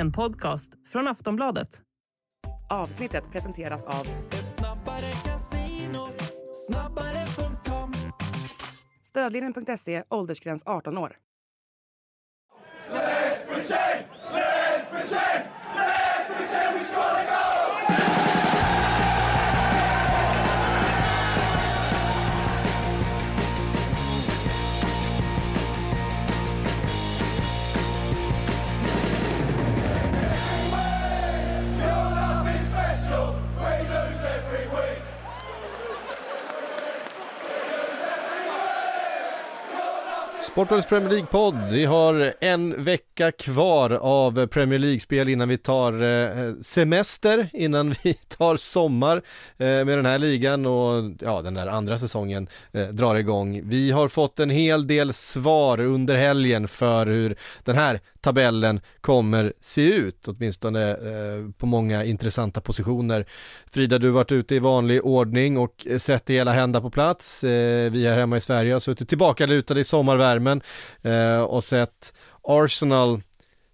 En podcast från Aftonbladet. Avsnittet presenteras av Ett snabbare kasino snabbare.com Stödlinjen.se, åldersgräns 18 år. Sportbladets Premier League-podd. Vi har en vecka kvar av Premier League-spel innan vi tar eh, semester, innan vi tar sommar eh, med den här ligan och ja, den där andra säsongen eh, drar igång. Vi har fått en hel del svar under helgen för hur den här tabellen kommer se ut, åtminstone eh, på många intressanta positioner. Frida, du har varit ute i vanlig ordning och eh, sett det hela hända på plats. Eh, vi här hemma i Sverige har suttit tillbakalutade i sommarvärmen eh, och sett Arsenal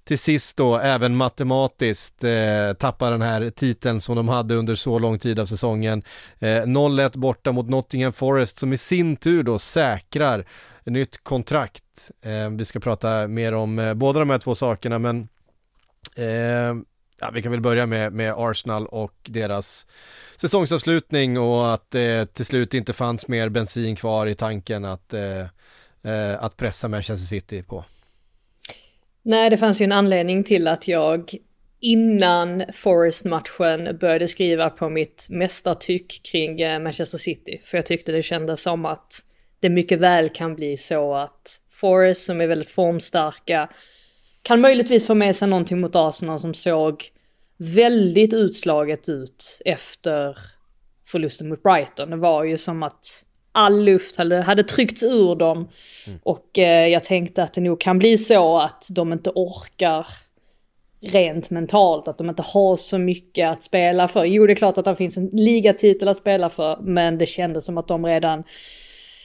till sist då även matematiskt eh, tappa den här titeln som de hade under så lång tid av säsongen. Eh, 0-1 borta mot Nottingham Forest som i sin tur då säkrar nytt kontrakt. Eh, vi ska prata mer om eh, båda de här två sakerna men eh, ja, vi kan väl börja med, med Arsenal och deras säsongsavslutning och att det eh, till slut inte fanns mer bensin kvar i tanken att, eh, eh, att pressa Manchester City på. Nej, det fanns ju en anledning till att jag innan Forest-matchen började skriva på mitt mästartyck kring eh, Manchester City. För jag tyckte det kändes som att det mycket väl kan bli så att Forest som är väldigt formstarka kan möjligtvis få med sig någonting mot Arsenal som såg väldigt utslaget ut efter förlusten mot Brighton. Det var ju som att all luft hade, hade tryckts ur dem. Mm. Och eh, jag tänkte att det nog kan bli så att de inte orkar rent mentalt, att de inte har så mycket att spela för. Jo, det är klart att det finns en ligatitel att spela för, men det kändes som att de redan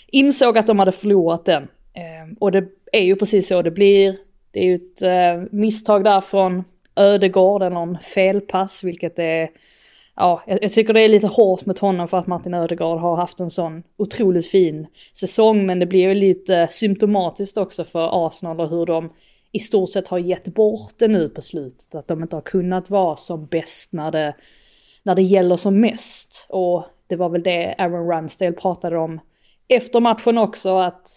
insåg att de hade förlorat den. Eh, och det är ju precis så det blir. Det är ju ett eh, misstag där från Ödegård, eller en felpass, vilket är ja, jag, tycker det är lite hårt mot honom för att Martin Ödegaard har haft en sån otroligt fin säsong. Men det blir ju lite symptomatiskt också för Arsenal och hur de i stort sett har gett bort det nu på slutet. Att de inte har kunnat vara som bäst när det, när det gäller som mest. Och det var väl det Aaron Ramsdale pratade om efter matchen också, att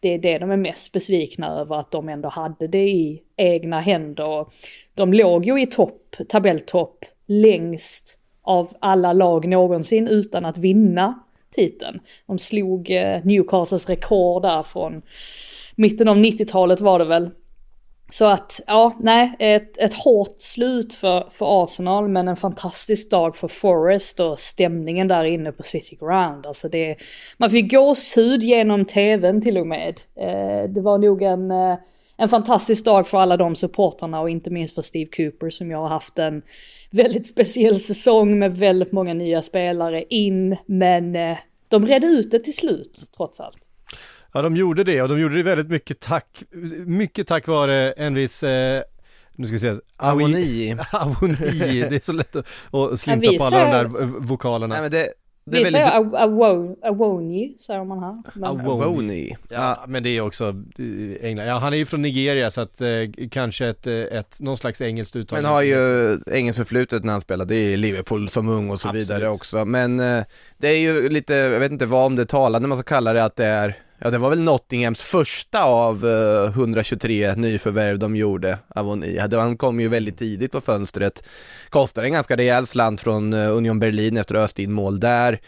det är det de är mest besvikna över, att de ändå hade det i egna händer. De låg ju i topp, tabelltopp, längst av alla lag någonsin utan att vinna titeln. De slog eh, Newcastles rekord där från mitten av 90-talet var det väl. Så att, ja, nej, ett, ett hårt slut för, för Arsenal men en fantastisk dag för Forest och stämningen där inne på City Ground. Alltså det, man fick gåshud genom tvn till och med. Eh, det var nog en, eh, en fantastisk dag för alla de supporterna och inte minst för Steve Cooper som jag har haft en väldigt speciell säsong med väldigt många nya spelare in, men eh, de redde ut det till slut trots allt. Ja, de gjorde det och de gjorde det väldigt mycket tack, mycket tack vare en viss eh, nu ska vi se, Avoni. Avoni, det är så lätt att, att slinta på alla de där vokalerna. Nej, men det, det säger väldigt... Awoni, säger man här. Men... Awoni. Ja, men det är också eh, England. Ja, han är ju från Nigeria så att eh, kanske ett, eh, ett, någon slags engelskt uttal. Men har ju engelskt förflutet när han spelade i Liverpool som ung och så Absolut. vidare också. Men eh, det är ju lite, jag vet inte vad om det talande man ska kalla det, att det är Ja det var väl Nottinghams första av uh, 123 nyförvärv de gjorde, Avoni. Han kom ju väldigt tidigt på fönstret. Kostade en ganska rejäl slant från uh, Union Berlin efter öst in mål där.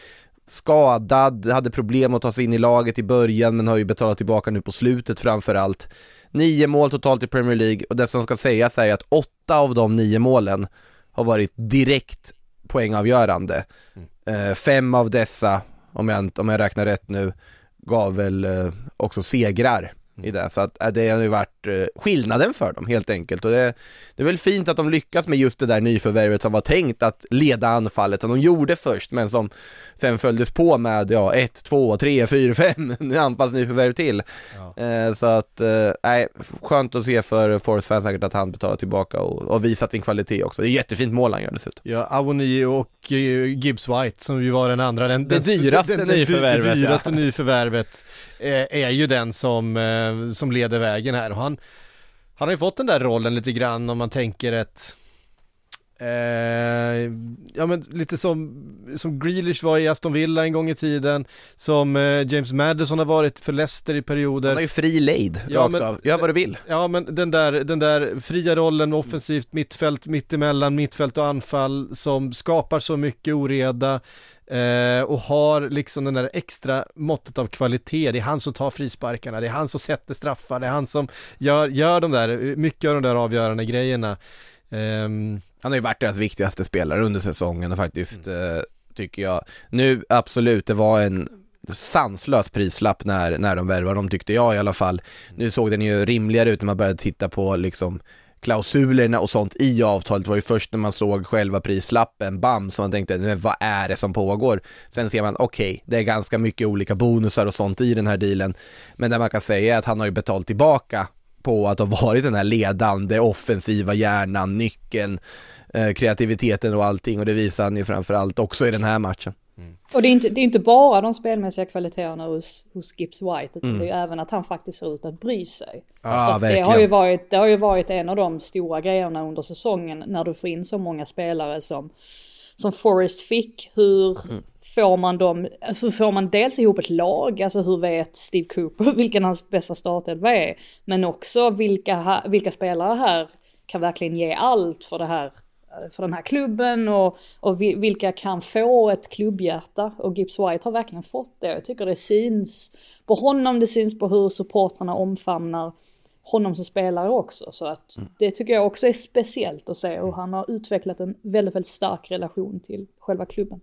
Skadad, hade problem att ta sig in i laget i början men har ju betalat tillbaka nu på slutet framförallt. Nio mål totalt i Premier League och det som ska sägas är att åtta av de nio målen har varit direkt poängavgörande. Mm. Uh, fem av dessa, om jag, om jag räknar rätt nu, gav väl eh, också segrar i det. Så att äh, det har ju varit eh, skillnaden för dem helt enkelt. Och det, det är väl fint att de lyckas med just det där nyförvärvet som var tänkt att leda anfallet som de gjorde först men som sen följdes på med ja, ett, två, tre, fyra, fem anfallsnyförvärv till. Ja. Eh, så att, eh, nej, skönt att se för Forest fans säkert att han betalar tillbaka och, och visat sin kvalitet också. Det är jättefint mål han gör dessutom. Ja, Awoni och Gibbs White som ju var den andra, den, Det den, dyraste den, den, nyförvärvet, Det dyraste ja. nyförvärvet eh, är ju den som, Eh, som leder vägen här. Och han, han har ju fått den där rollen lite grann om man tänker ett Eh, ja men lite som, som Grealish var i Aston Villa en gång i tiden, som eh, James Madison har varit för Leicester i perioder. Han har ju fri lejd, Ja, rakt men- av. Gör vad du vill. Ja men den där, den där fria rollen offensivt mittfält, mittemellan mittfält och anfall som skapar så mycket oreda eh, och har liksom den där extra måttet av kvalitet. Det är han som tar frisparkarna, det är han som sätter straffar, det är han som gör, gör de där, mycket av de där avgörande grejerna. Ehm, Han har ju varit deras viktigaste spelare under säsongen och faktiskt, eh, tycker jag. Nu, absolut, det var en sanslös prislapp när, när de värvade dem tyckte jag i alla fall. Nu såg den ju rimligare ut när man började titta på liksom klausulerna och sånt i avtalet Det var ju först när man såg själva prislappen, bam, så man tänkte, men vad är det som pågår? Sen ser man, okej, det är ganska mycket olika bonusar och sånt i den här dealen, men det man kan säga är att han har ju betalt tillbaka på att ha varit den här ledande, offensiva hjärnan, nyckeln, eh, kreativiteten och allting och det visar han ju framförallt också i den här matchen. Och det är inte, det är inte bara de spelmässiga kvaliteterna hos, hos Gibbs White, utan Mm. det är även att han faktiskt ser ut att bry sig. Och det, har ju varit, det har ju varit en av de stora grejerna under säsongen när du får in så många spelare som, som Forrest fick. Hur får man dem, hur får man dels ihop ett lag, alltså hur vet Steve Cooper vilken hans bästa startelva är, men också vilka, vilka spelare här kan verkligen ge allt för det här för den här klubben och, och vi- vilka kan få ett klubbhjärta. Och Gibbs White har verkligen fått det. Jag tycker det syns på honom, det syns på hur supportrarna omfamnar honom som spelare också. Så att det tycker jag också är speciellt att se och han har utvecklat en väldigt, väldigt stark relation till själva klubben.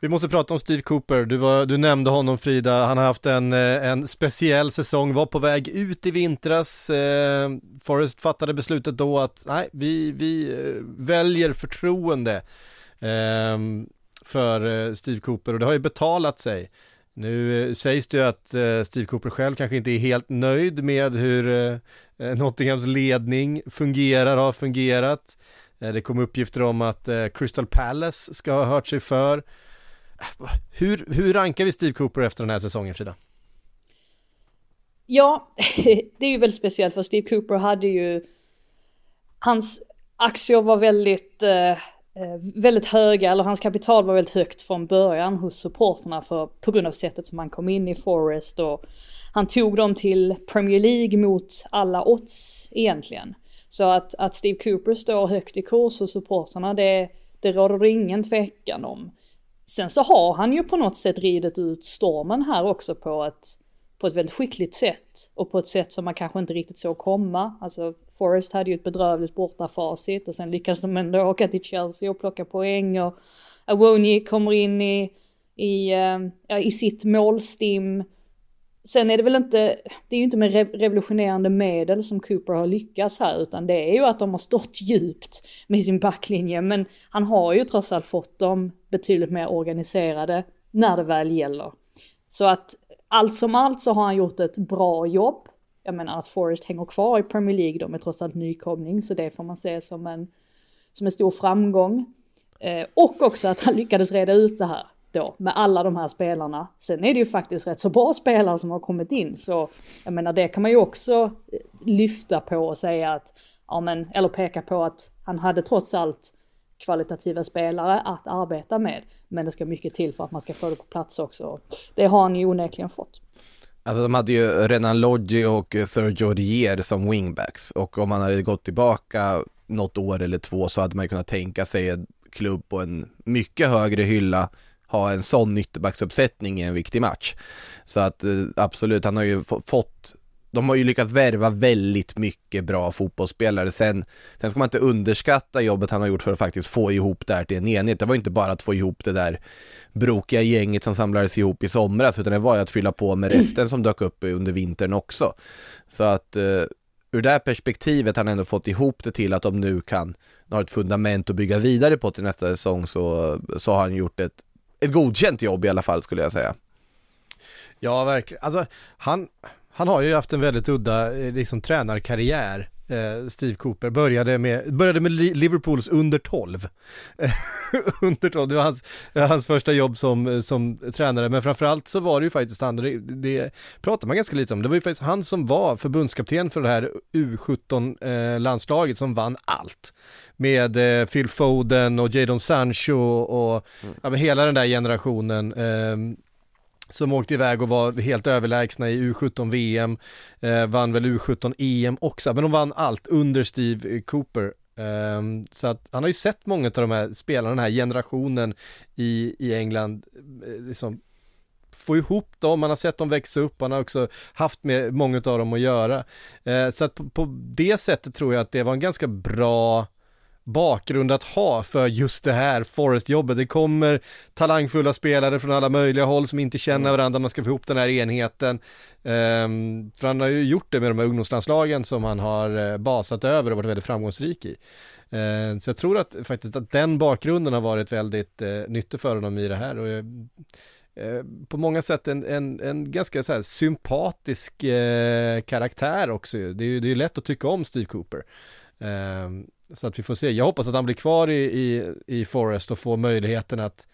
Vi måste prata om Steve Cooper, du, var, du nämnde honom Frida, han har haft en, eh, en speciell säsong, var på väg ut i vintras, eh, Forrest fattade beslutet då att nej, vi, vi eh, väljer förtroende eh, för eh, Steve Cooper och det har ju betalat sig. Nu eh, sägs det ju att eh, Steve Cooper själv kanske inte är helt nöjd med hur eh, Nottinghams ledning fungerar, har fungerat. Det kom uppgifter om att Crystal Palace ska ha hört sig för. Hur, hur rankar vi Steve Cooper efter den här säsongen Frida? Ja, det är ju väldigt speciellt för Steve Cooper hade ju... Hans aktier var väldigt, eh, Eh, väldigt höga, eller hans kapital var väldigt högt från början hos supporterna för, på grund av sättet som han kom in i Forest och han tog dem till Premier League mot alla odds egentligen. Så att, att Steve Cooper står högt i kurs hos supporterna, det, det råder det ingen tvekan om. Sen så har han ju på något sätt ridit ut stormen här också på ett, på ett väldigt skickligt sätt. Och på ett sätt som man kanske inte riktigt såg komma. Alltså Forrest hade ju ett bedrövligt bortafacit och sen lyckades de ändå åka till Chelsea och plocka poäng och Awoni kommer in i, i, ehm, ja, i sitt målstim. Sen är det väl inte, det är ju inte med revolutionerande medel som Cooper har lyckats här utan det är ju att de har stått djupt med sin backlinje men han har ju trots allt fått dem betydligt mer organiserade när det väl gäller. Så att allt som allt så har han gjort ett bra jobb. Jag menar att Forrest hänger kvar i Premier League, de är trots allt nykomling så det får man se som en, som en stor framgång. Eh, och också att han lyckades reda ut det här då med alla de här spelarna. Sen är det ju faktiskt rätt så bra spelare som har kommit in så jag menar det kan man ju också eh, lyfta på och säga att, ja men, eller peka på att han hade trots allt kvalitativa spelare att arbeta med. Men det ska mycket till för att man ska få det på plats också. Det har han ju onekligen fått. Alltså de hade ju Renan Loggi och Sergio Rier som wingbacks och om man hade gått tillbaka något år eller två så hade man ju kunnat tänka sig en klubb på en mycket högre hylla ha en sån ytterbacksuppsättning i en viktig match. Så att eh, absolut, han har ju fått de har ju lyckats värva väldigt mycket bra fotbollsspelare. Sen, sen ska man inte underskatta jobbet han har gjort för att faktiskt få ihop det här till en enhet. Det var inte bara att få ihop det där brokiga gänget som samlades ihop i somras, utan det var ju att fylla på med resten som dök upp under vintern också. Så att eh, ur det här perspektivet har han ändå fått ihop det till att de nu kan ha ett fundament att bygga vidare på till nästa säsong så, så har han gjort ett, ett godkänt jobb i alla fall skulle jag säga. Ja, verkligen. Alltså, han, han har ju haft en väldigt udda eh, liksom, tränarkarriär. Eh, Steve Cooper började med, började med Liverpools under 12. under 12, det var hans, hans första jobb som, som tränare, men framförallt så var det ju faktiskt han, det, det pratar man ganska lite om, det var ju faktiskt han som var förbundskapten för det här U17-landslaget eh, som vann allt. Med eh, Phil Foden och Jadon Sancho och mm. ja, hela den där generationen. Som åkte iväg och var helt överlägsna i U17 VM, eh, vann väl U17 EM också, men de vann allt under Steve Cooper. Ehm, så att han har ju sett många av de här spelarna, den här generationen i, i England, eh, liksom få ihop dem, man har sett dem växa upp, han har också haft med många av dem att göra. Eh, så att på, på, det sättet tror jag att det var en ganska bra bakgrund att ha för just det här Forest-jobbet. Det kommer talangfulla spelare från alla möjliga håll som inte känner mm. varandra, man ska få ihop den här enheten. Um, för han har ju gjort det med de här ungdomslandslagen som han har uh, basat över och varit väldigt framgångsrik i. Uh, så jag tror att faktiskt att den bakgrunden har varit väldigt uh, nyttig för honom i det här. Och, uh, på många sätt en, en, en ganska så sympatisk eh, karaktär också. Det är ju det är lätt att tycka om Steve Cooper. Så att vi får se. Jag hoppas att han blir kvar i, i, i Forest och får möjligheten att,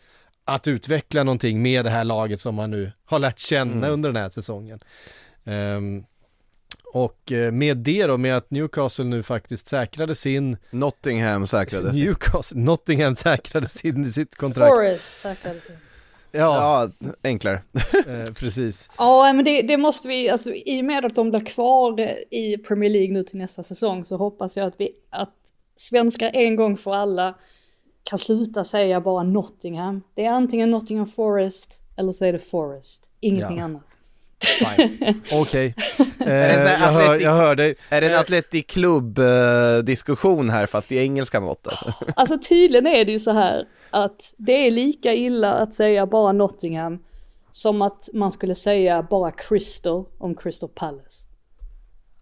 att utveckla någonting med det här laget som han nu har lärt känna mm. under den här säsongen. Um, och eh, med det då, med att Newcastle nu faktiskt säkrade sin Nottingham säkrade sin Newcastle, Nottingham säkrade sin, sitt kontrakt Forest säkrade sin Ja, ja enklare. eh, precis. Ja, men det, det, måste vi, alltså i och med att de blir kvar i Premier League nu till nästa säsong så hoppas jag att vi, att svenskar en gång för alla kan sluta säga bara Nottingham. Det är antingen Nottingham Forest eller så är det Forest. Ingenting ja. annat. Okej, okay. eh, jag, hör, jag hör dig. Är det en eh, Atletic Club-diskussion här fast i engelska mått? Alltså? alltså tydligen är det ju så här att det är lika illa att säga bara Nottingham som att man skulle säga bara Crystal om Crystal Palace.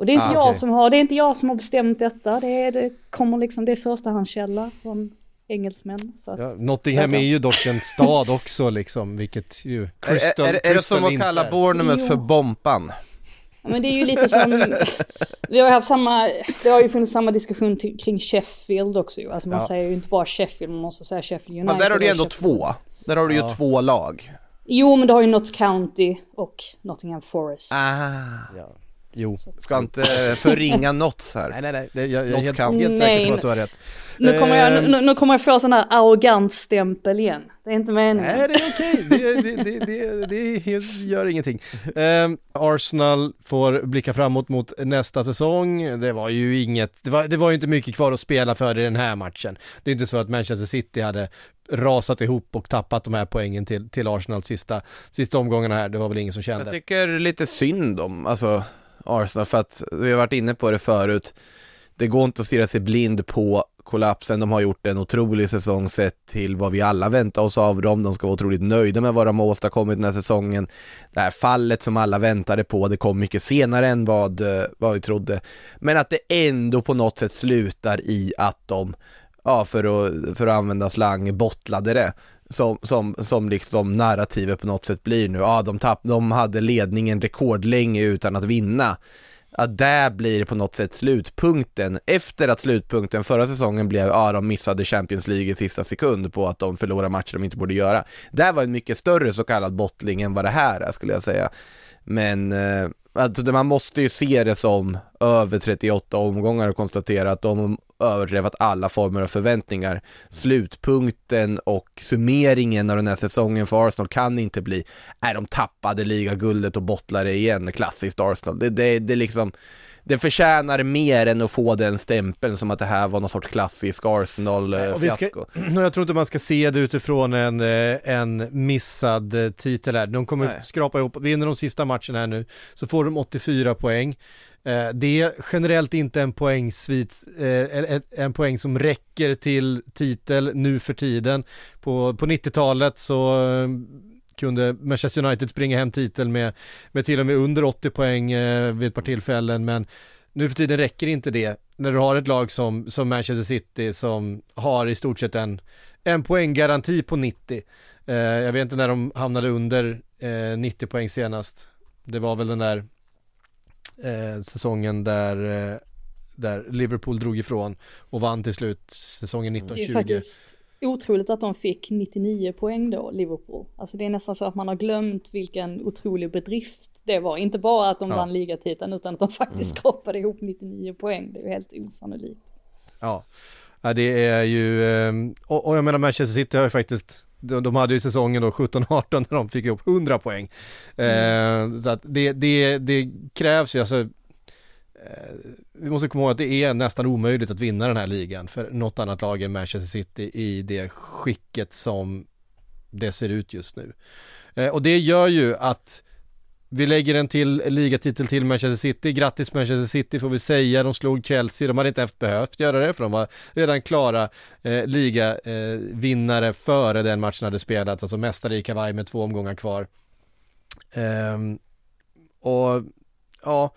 Och det är inte ah, jag okay. som har, det är inte jag som har bestämt detta. Det, är, det kommer liksom, det är förstahandskälla från engelsmän. Så att, ja, Nottingham är ju dock en stad också liksom, vilket ju Crystal, Är, är, är det som att kalla Bournemouth för Bompan? Ja, men det är ju lite som, vi har ju haft samma, det har ju funnits samma diskussion till, kring Sheffield också ju. Alltså man ja. säger ju inte bara Sheffield, man måste säga Sheffield United. Ja, där har du ändå två. Där har du ju två lag. Jo, men du har ju Notts County och Nottingham Forest. Ah. Ja. Jo. Ska inte förringa Notts här. Nej, nej, nej. Jag, jag är helt, helt säker på att du har rätt. Nu kommer jag, nu, nu kommer jag få sån här arrogant stämpel igen. Det är inte meningen. Nej, det är okej. Det, det, det, det, gör ingenting. Um, Arsenal får blicka framåt mot nästa säsong. Det var ju inget, det var, det var ju inte mycket kvar att spela för i den här matchen. Det är inte så att Manchester City hade rasat ihop och tappat de här poängen till, till Arsenal sista, sista omgångarna här. Det var väl ingen som kände. Jag tycker lite synd om, alltså Arsenal för att vi har varit inne på det förut. Det går inte att stirra sig blind på kollapsen. De har gjort en otrolig säsong sett till vad vi alla väntar oss av dem. De ska vara otroligt nöjda med vad de har åstadkommit den här säsongen. Det här fallet som alla väntade på, det kom mycket senare än vad, eh, vad vi trodde. Men att det ändå på något sätt slutar i att de, ja för att, för att använda slang, bottlade det som, som, som liksom narrativet på något sätt blir nu. Ja, de, tapp, de hade ledningen rekordlänge utan att vinna. Ja, där blir på något sätt slutpunkten. Efter att slutpunkten förra säsongen blev, ja de missade Champions League i sista sekund på att de förlorade matcher de inte borde göra. Det var en mycket större så kallad bottling än vad det här är skulle jag säga. Men eh, alltså, man måste ju se det som, över 38 omgångar och konstatera att de överträffat alla former av förväntningar. Slutpunkten och summeringen av den här säsongen för Arsenal kan inte bli, är de tappade ligaguldet och bottlar det igen, klassiskt Arsenal. Det, det, det liksom det förtjänar mer än att få den stämpeln som att det här var någon sorts klassisk Arsenal-fiasko. Jag tror inte man ska se det utifrån en, eh, en missad eh, titel här. De kommer Nej. skrapa ihop, vinner de sista matcherna här nu, så får de 84 poäng. Eh, det är generellt inte en poängsvit, en poäng som räcker till titel nu för tiden. På, på 90-talet så kunde Manchester United springa hem titeln med, med till och med under 80 poäng eh, vid ett par tillfällen men nu för tiden räcker inte det när du har ett lag som, som Manchester City som har i stort sett en, en poänggaranti på 90. Eh, jag vet inte när de hamnade under eh, 90 poäng senast. Det var väl den där eh, säsongen där eh, där Liverpool drog ifrån och vann till slut säsongen 1920. Det är faktiskt otroligt att de fick 99 poäng då, Liverpool. Alltså det är nästan så att man har glömt vilken otrolig bedrift det var. Inte bara att de ja. vann ligatiteln utan att de faktiskt mm. skrapade ihop 99 poäng. Det är ju helt osannolikt. Ja, ja det är ju, ehm, och, och jag menar Manchester City har ju faktiskt de, hade ju säsongen då 17-18 när de fick ihop 100 poäng. Mm. Eh, så att det, det, det krävs ju, alltså Eh, vi måste komma ihåg att det är nästan omöjligt att vinna den här ligan för något annat lag än Manchester City i det skicket som det ser ut just nu. Eh, och det gör ju att vi lägger en till ligatitel till Manchester City. Grattis Manchester City får vi säga. De slog Chelsea. De hade inte haft behövt göra det för de var redan klara eh, ligavinnare eh, före den matchen hade spelats. Alltså mästare i kavaj med två omgångar kvar. Eh, och ja,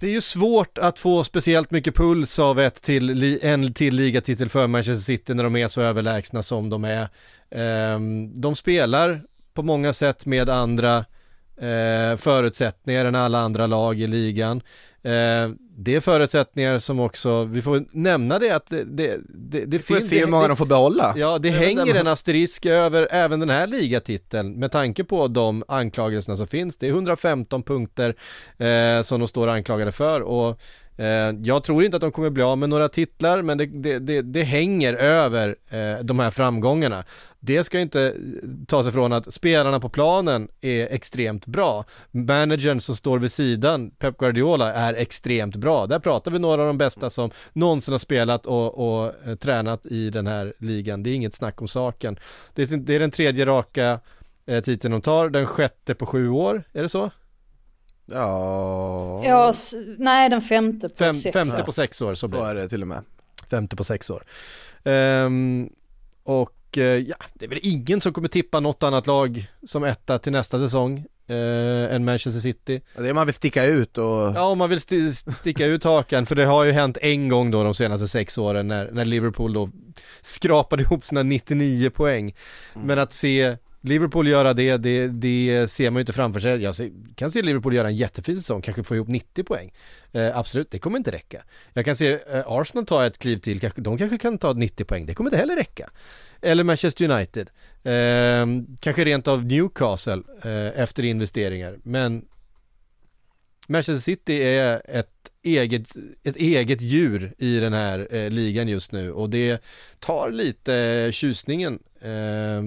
det är ju svårt att få speciellt mycket puls av ett till, en till ligatitel för Manchester City när de är så överlägsna som de är. Ehm, de spelar på många sätt med andra eh, förutsättningar än alla andra lag i ligan. Eh, det är förutsättningar som också, vi får nämna det att det, det, det, det finns... Vi får se hur många det, de får behålla. Ja, det hänger en asterisk över även den här ligatiteln med tanke på de anklagelserna som finns. Det är 115 punkter eh, som de står anklagade för och Eh, jag tror inte att de kommer bli av med några titlar men det, det, det, det hänger över eh, de här framgångarna. Det ska inte eh, ta sig från att spelarna på planen är extremt bra. Managern som står vid sidan, Pep Guardiola, är extremt bra. Där pratar vi några av de bästa som någonsin har spelat och, och tränat i den här ligan. Det är inget snack om saken. Det är, det är den tredje raka titeln de tar, den sjätte på sju år, är det så? Ja... Ja, nej den femte på Fem, sex Femte på sex år så blir Så är det till och med. Femte på sex år. Um, och uh, ja, det är väl ingen som kommer tippa något annat lag som etta till nästa säsong uh, än Manchester City. Ja, det är man vill sticka ut och... Ja, om man vill st sticka ut hakan, för det har ju hänt en gång då de senaste sex åren när, när Liverpool då skrapade ihop sina 99 poäng. Mm. Men att se Liverpool göra det, det, det ser man ju inte framför sig. Jag kan se Liverpool göra en jättefin säsong, kanske få ihop 90 poäng. Eh, absolut, det kommer inte räcka. Jag kan se eh, Arsenal ta ett kliv till, kanske, de kanske kan ta 90 poäng, det kommer inte heller räcka. Eller Manchester United. Eh, kanske rent av Newcastle eh, efter investeringar. Men Manchester City är ett eget, ett eget djur i den här eh, ligan just nu och det tar lite eh, tjusningen eh,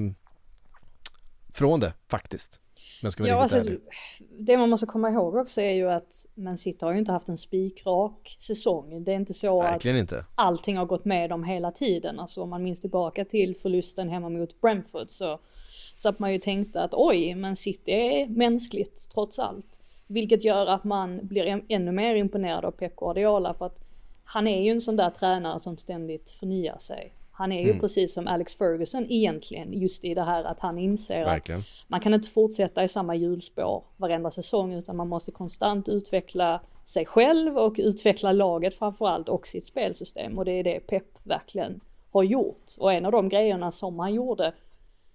från det faktiskt. Men ska ja, alltså, det man måste komma ihåg också är ju att Man City har ju inte haft en spikrak säsong. Det är inte så Verkligen att inte. allting har gått med dem hela tiden. Alltså om man minns tillbaka till förlusten hemma mot Brentford så så att man ju tänkte att oj, Man City är mänskligt trots allt. Vilket gör att man blir ännu mer imponerad av Pep Guardiola för att han är ju en sån där tränare som ständigt förnyar sig. Han är ju mm. precis som Alex Ferguson egentligen, just i det här att han inser Verkligen. att man kan inte fortsätta i samma hjulspår varenda säsong utan man måste konstant utveckla sig själv och utveckla laget framförallt och sitt spelsystem och det är det Pep verkligen har gjort. Och en av de grejerna som han gjorde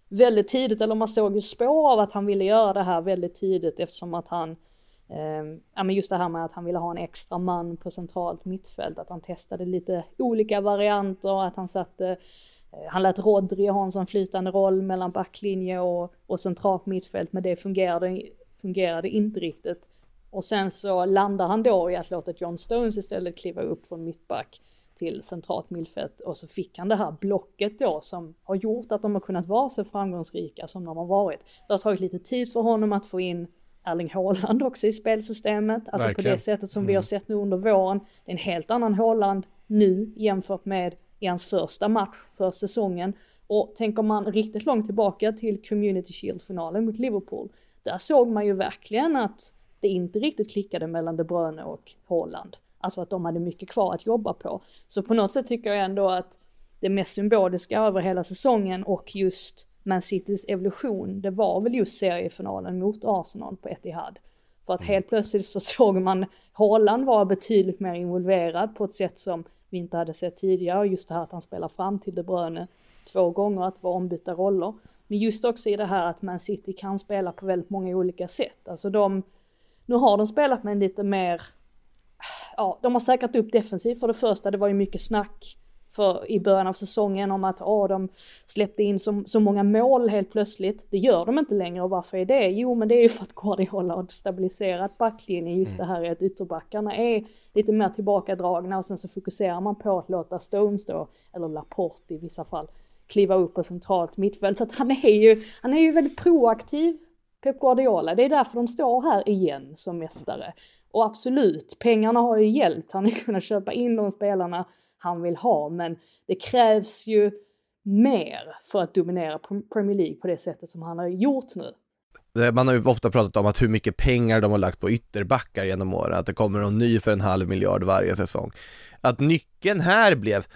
väldigt tidigt, eller man såg ju spår av att han ville göra det här väldigt tidigt eftersom att han Ehm, ja men just det här med att han ville ha en extra man på centralt mittfält, att han testade lite olika varianter, att han satte eh, han lät Rodri ha en sån flytande roll mellan backlinje och, och centralt mittfält, men det fungerade, fungerade inte riktigt. Och sen så landar han då i att låta John Stones istället kliva upp från mittback till centralt mittfält och så fick han det här blocket då som har gjort att de har kunnat vara så framgångsrika som de har varit. Det har tagit lite tid för honom att få in Erling Haaland också i spelsystemet, alltså Verkligen. på det sättet som vi har sett nu under våren. Det är en helt annan Haaland nu jämfört med i hans första match för säsongen. Och tänker man riktigt långt tillbaka till Community Shield-finalen mot Liverpool, där såg man ju verkligen att det inte riktigt klickade mellan De Bruyne och Haaland. Alltså att de hade mycket kvar att jobba på. Så på något sätt tycker jag ändå att det mest symboliska över hela säsongen och just Man Citys evolution, det var väl just seriefinalen mot Arsenal på Etihad. För att helt plötsligt så såg man Haaland vara betydligt mer involverad på ett sätt som vi inte hade sett tidigare. Just det här att han spelar fram till De Bruyne två gånger, att vara ombytta roller. Men just också i det här att Man City kan spela på väldigt många olika sätt. Alltså de, nu har de spelat med en lite mer, ja, de har säkrat upp defensivt för det första. Det var ju mycket snack för i början av säsongen om att åh, de släppte in så, så många mål helt plötsligt. Det gör de inte längre och varför är det? Jo, men det är ju för att Guardiola har stabiliserat backlinjen. Just det här är att ytterbackarna är lite mer tillbakadragna och sen så fokuserar man på att låta Stones då, eller Laporte i vissa fall, kliva upp på centralt mittfält. Så att han är ju, han är ju väldigt proaktiv, Pep Guardiola. Det är därför de står här igen som mästare. Och absolut, pengarna har ju hjälpt. Han har kunnat köpa in de spelarna han vill ha, men det krävs ju mer för att dominera Premier League på det sättet som han har gjort nu. Man har ju ofta pratat om att hur mycket pengar de har lagt på ytterbackar genom åren, att det kommer någon ny för en halv miljard varje säsong. Att nyckeln här blev,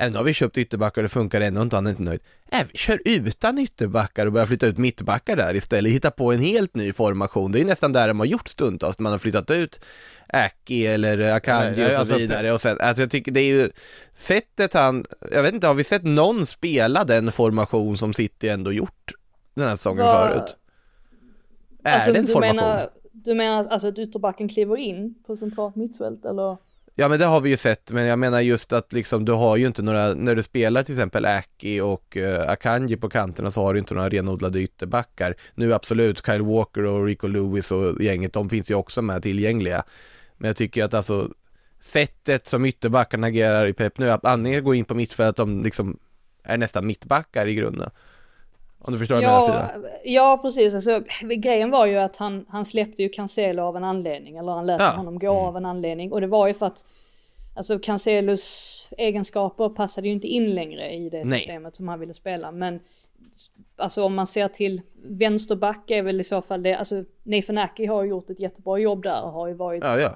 ändå har vi köpt ytterbackar och det funkar ändå inte, han är inte nöjd. Äh, vi kör utan ytterbackar och börjar flytta ut mittbackar där istället, hitta på en helt ny formation. Det är nästan där de har gjort stundtals, man har flyttat ut Aki eller Akanji och så alltså, vidare och sen, alltså jag tycker det är ju sättet han, jag vet inte, har vi sett någon spela den formation som City ändå gjort den här säsongen Va- förut? Är alltså, det en du formation? Menar, du menar alltså att ytterbacken kliver in på centralt mittfält eller? Ja men det har vi ju sett, men jag menar just att liksom du har ju inte några, när du spelar till exempel Aki och uh, Akanji på kanterna så har du inte några renodlade ytterbackar. Nu absolut, Kyle Walker och Rico Lewis och gänget, de finns ju också med tillgängliga. Men jag tycker att alltså sättet som ytterbackarna agerar i Pep nu, att antingen går in på mittfältet, de liksom är nästan mittbackar i grunden. Om du förstår vad jag menar Ja, Frida? ja precis, alltså, grejen var ju att han, han släppte ju Cancelo av en anledning, eller han lät Ja. honom gå av en anledning. Och det var ju för att Alltså Cancelos egenskaper passade ju inte in längre i det Nej. systemet som han ville spela. Men alltså om man ser till vänsterback är väl i så fall det, alltså Nathan Aki har ju gjort ett jättebra jobb där och har ju varit Ja, ja.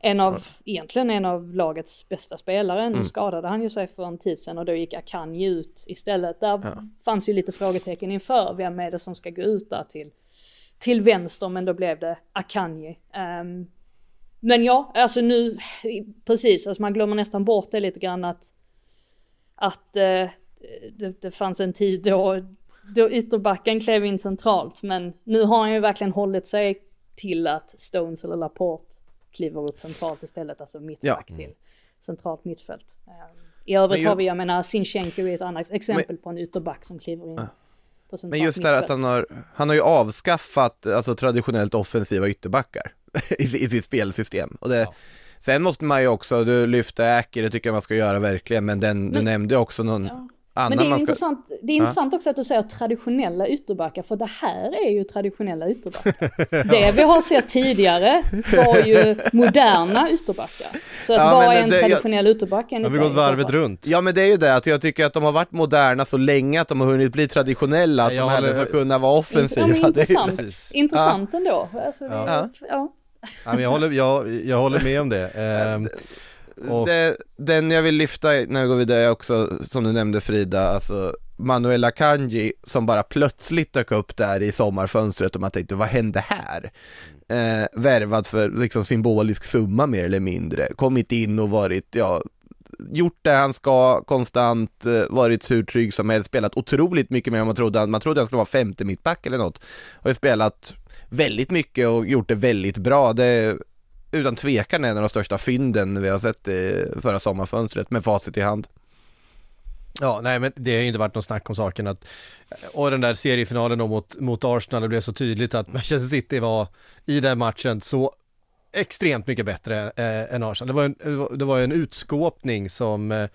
En av, egentligen en av lagets bästa spelare. Mm. Nu skadade han ju sig för en tid sedan och då gick Akanji ut istället. Där fanns ju lite frågetecken inför vem är det som ska gå ut där till, till vänster men då blev det Akanji. Ehm, men ja, alltså nu, precis, alltså man glömmer nästan bort det lite grann att, att eh, det, det fanns en tid då, då ytterbacken klev in centralt men nu har han ju verkligen hållit sig till att Stones eller Laporte kliver upp centralt istället, alltså mittback Ja. till centralt mittfält. Ehm, I övrigt Men har vi, jag menar, Sinchenko är ett annat exempel på en ytterback som kliver in på centralt Men just det här att han har, han har ju avskaffat alltså traditionellt offensiva ytterbackar i, i sitt spelsystem. Och det, Sen måste man ju också, du lyfte Äker, det tycker jag man ska göra verkligen, men den, du Men- nämnde också någon Ja. Annan Men det är, man ska... intressant, det är intressant också att du säger traditionella ytterbackar, för det här är ju traditionella ytterbackar. Det vi har sett tidigare var ju moderna ytterbackar. Så att Ja, vad är en det- jag- traditionell ytterback Har enligt vi dig gått varvet runt? Ja men det är ju det, att jag tycker att de har varit moderna så länge att de har hunnit bli traditionella, att Jag de håller- ska kunna vara offensiva. Ja, Det är intressant, intressant ändå. Alltså, Ja. ja. Ja, men jag, håller, jag, jag håller med om det. Och, det, den jag vill lyfta när vi går vidare är också, som du nämnde Frida, alltså Manuela Kanji, som bara plötsligt dök upp där i sommarfönstret och man tänkte vad hände här? Eh, värvad för liksom symbolisk summa mer eller mindre, kommit in och varit, ja, gjort det han ska konstant, eh, varit hur trygg som helst, spelat otroligt mycket mer än man trodde, man trodde han skulle vara femte mittback eller något, har ju spelat väldigt mycket och gjort det väldigt bra, det utan tvekan en av de största fynden vi har sett i förra sommarfönstret med facit i hand. ja, nej men det har ju inte varit någon snack om saken att, och den där seriefinalen då mot, mot Arsenal, det blev så tydligt att Manchester City var i den matchen så extremt mycket bättre eh, än Arsenal. Det var en, det var en utskåpning som eh,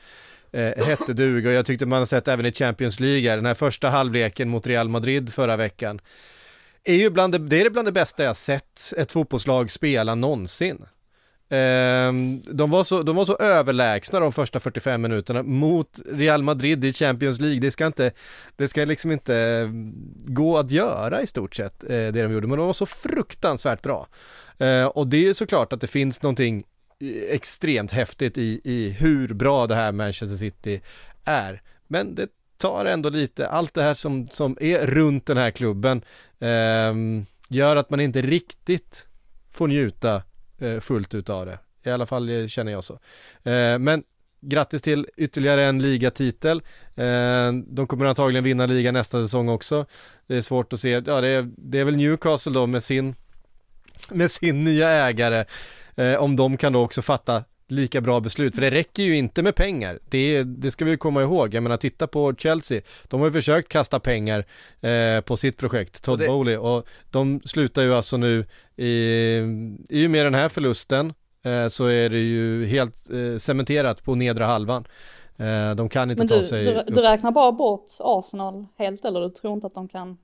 eh hette duga och jag tyckte man har sett även i Champions League, den här första halvleken mot Real Madrid förra veckan, är ju bland det, det är bland det bästa jag sett ett fotbollslag spela någonsin. Ehm, de, var så, de var så överlägsna de första 45 minuterna mot Real Madrid i Champions League. Det ska inte, det ska liksom inte ehm, gå att göra i stort sett eh, det de gjorde, men de var så fruktansvärt bra. Ehm, och det är såklart att det finns någonting eh, extremt häftigt i, i hur bra det här Manchester City är. Men det tar ändå lite, allt det här som, som är runt den här klubben eh, gör att man inte riktigt får njuta eh, fullt ut av det. I alla fall eh, känner jag så. Eh, men grattis till ytterligare en ligatitel. Eh, de kommer antagligen vinna ligan nästa säsong också. Det är svårt att se, ja det är, det är väl Newcastle då med sin, med sin nya ägare eh, om de kan då också fatta lika bra beslut, för det räcker ju inte med pengar. Det, det ska vi komma ihåg. Jag menar, titta på Chelsea. De har ju försökt kasta pengar eh, på sitt projekt, Todd och det... Bowley, och de slutar ju alltså nu i, i och med den här förlusten eh, så är det ju helt eh, cementerat på nedre halvan. Eh, de kan inte Men du, ta sig du, du räknar bara bort Arsenal helt eller du tror inte att de kan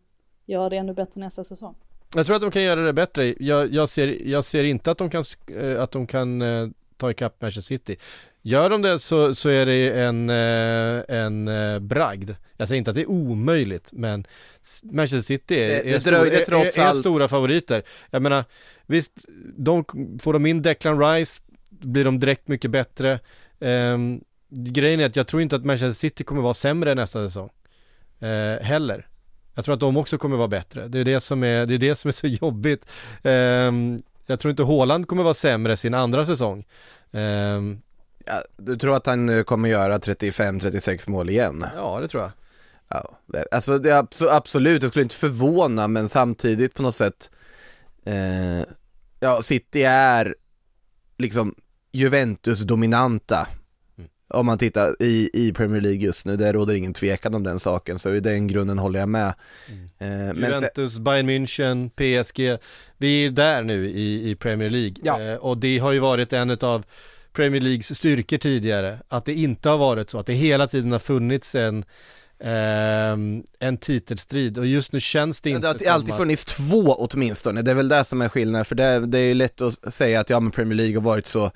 göra det ännu bättre nästa säsong? Jag tror att de kan göra det bättre. Jag, jag, ser, jag ser inte att de kan, eh, att de kan eh, ta ikapp Manchester City. Gör de det så, så är det en, eh, en bragd. Jag säger inte att det är omöjligt, men Manchester City är, det, är, det stor, är, är, stora favoriter. Jag menar, visst, de, får de in Declan Rice blir de direkt mycket bättre. Um, grejen är att jag tror inte att Manchester City kommer vara sämre nästa säsong. Uh, heller. Jag tror att de också kommer vara bättre. Det är det som är, det är, det som är så jobbigt. Um, jag tror inte Håland kommer vara sämre sin andra säsong. Um, ja, du tror att han eh, kommer göra 35-36 mål igen? Ja, det tror jag. Ja, alltså det är absolut, det skulle inte förvåna men samtidigt på något sätt eh, Ja, City är liksom Juventus-dominanta om man tittar i, i Premier League just nu, det råder ingen tvekan om den saken, så i den grunden håller jag med. Mm. Eh, Juventus, se- Bayern München, PSG, vi är där nu i, i Premier League ja. eh, och det har ju varit en av Premier Leagues styrkor tidigare, att det inte har varit så, att det hela tiden har funnits en Um, en titelstrid och just nu känns det inte som Det har alltid att... funnits två åtminstone, det är väl det som är skillnaden för det, det är ju lätt att säga att ja men Premier League har varit så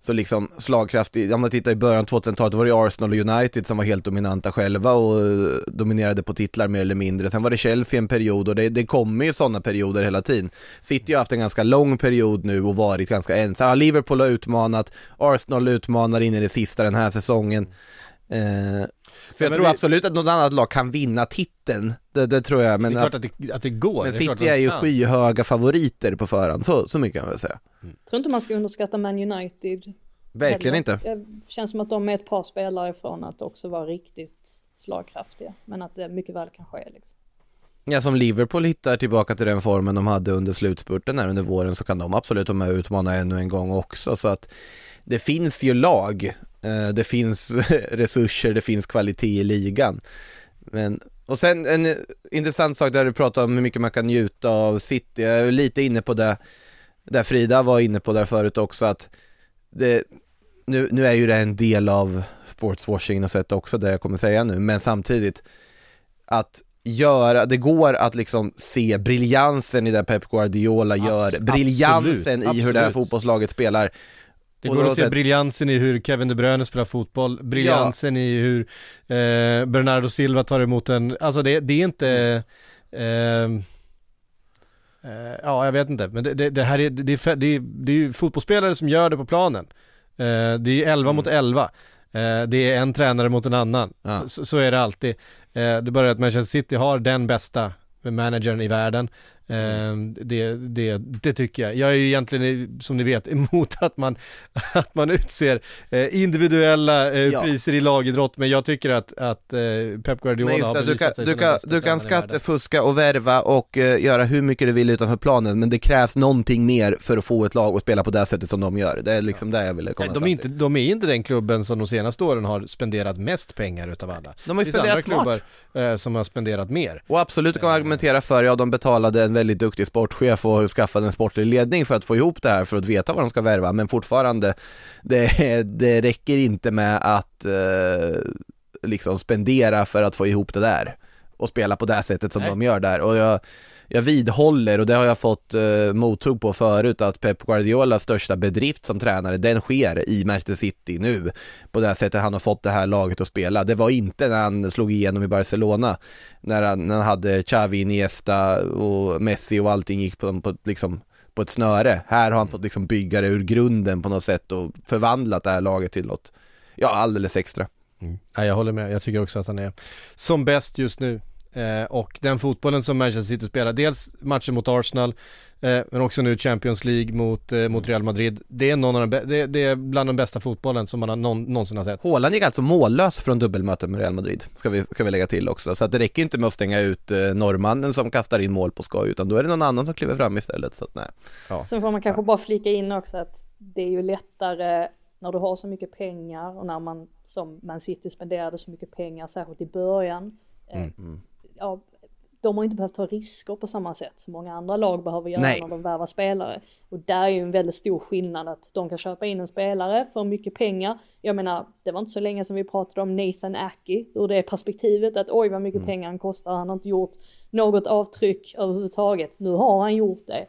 så liksom slagkraftig, om man tittar i början av 2000-talet var det Arsenal och United som var helt dominanta själva och eh, dominerade på titlar mer eller mindre. Sen var det Chelsea en period och det, det kommer ju sådana perioder hela tiden. City har haft en ganska lång period nu och varit ganska ensam. Liverpool har utmanat, Arsenal utmanar in i det sista den här säsongen. Eh, så jag tror vi... absolut att något annat lag kan vinna titeln, det, det tror jag. Men det är klart att det, att det går. Men det är City är ju skyhöga favoriter på förhand, så, så mycket kan jag väl säga. Mm. Tror inte man ska underskatta Man United. Verkligen inte. Det känns som att de är ett par spelare ifrån att också vara riktigt slagkraftiga, men att det mycket väl kan ske liksom. Ja, som Liverpool hittar tillbaka till den formen de hade under slutspurten här under våren så kan de absolut vara med och utmana ännu en gång också så att det finns ju lag det finns resurser, det finns kvalitet i ligan. Men, och sen en intressant sak där du pratar om hur mycket man kan njuta av City, jag är lite inne på det, där Frida var inne på där förut också att det, nu, nu är ju det en del av sportswashing och sätt också det jag kommer säga nu, men samtidigt att göra, det går att liksom se briljansen i det Pep Guardiola gör, Abs briljansen absolut, i hur det här fotbollslaget spelar det går att se briljansen i hur Kevin De Bruyne spelar fotboll, briljansen ja. i hur eh, Bernardo Silva tar emot en, alltså det, det är inte eh, eh, Ja, jag vet inte, men det, det, här är, det, är, det, är, det är ju fotbollsspelare som gör det på planen. Eh, det är 11 mm. mot 11. Eh, det är en tränare mot en annan. Ja. Så, så, är det alltid. Eh, det börjar att Manchester City har den bästa managern i världen. Mm. Det, det, det tycker jag. Jag är ju egentligen, som ni vet, emot att man, att man utser eh, individuella eh, ja. priser i lagidrott, men jag tycker att, att Pep Guardiola har bevisat sig du kan, Du kan skattefuska och värva och göra hur mycket du vill utanför planen, men det krävs någonting mer för att få ett lag att spela på det sättet som de gör. Det är liksom ja. det jag ville komma de är, inte, de är inte den klubben som de senaste åren har spenderat mest pengar utav alla. De har ju spenderat smart. klubbar som har spenderat mer. Och absolut, du kan argumentera för, ja de betalade en väldigt duktig sportchef och skaffat en sportlig ledning för att få ihop det här för att veta vad de ska värva men fortfarande det, det räcker inte med att eh, liksom spendera för att få ihop det där och spela på det sättet som Nej. de gör där och jag jag vidhåller och det har jag fått eh, mothugg på förut att Pep Guardiolas största bedrift som tränare den sker i Manchester City nu på det här sättet han har fått det här laget att spela. Det var inte när han slog igenom i Barcelona när han, när han hade Xavi, Iniesta och Messi och allting gick på, på liksom på ett snöre. Här har han fått liksom bygga det ur grunden på något sätt och förvandlat det här laget till något, ja alldeles extra. Mm. Ja, jag håller med, jag tycker också att han är som bäst just nu. Eh, och den fotbollen som Manchester City spelar, dels matchen mot Arsenal, eh, men också nu Champions League mot, eh, mot Real Madrid. Det är, någon av de det, det, är bland de bästa fotbollen som man har någon, någonsin har sett. Haaland gick alltså mållös från dubbelmötet med Real Madrid, ska vi, ska vi lägga till också. Så att det räcker inte med att stänga ut eh, norrmannen som kastar in mål på skoj, utan då är det någon annan som kliver fram istället. Så att, nej. Ja. Sen får man kanske bara flika in också att det är ju lättare när du har så mycket pengar och när man som Man City spenderade så mycket pengar, särskilt i början. Eh, mm. Mm ja, de har inte behövt ta risker på samma sätt som många andra lag behöver göra Nej. när de värvar spelare. Och där är ju en väldigt stor skillnad att de kan köpa in en spelare för mycket pengar. Jag menar, det var inte så länge sedan vi pratade om Nathan Aki ur det perspektivet att oj vad mycket mm. pengar han kostar, han har inte gjort något avtryck överhuvudtaget. Nu har han gjort det.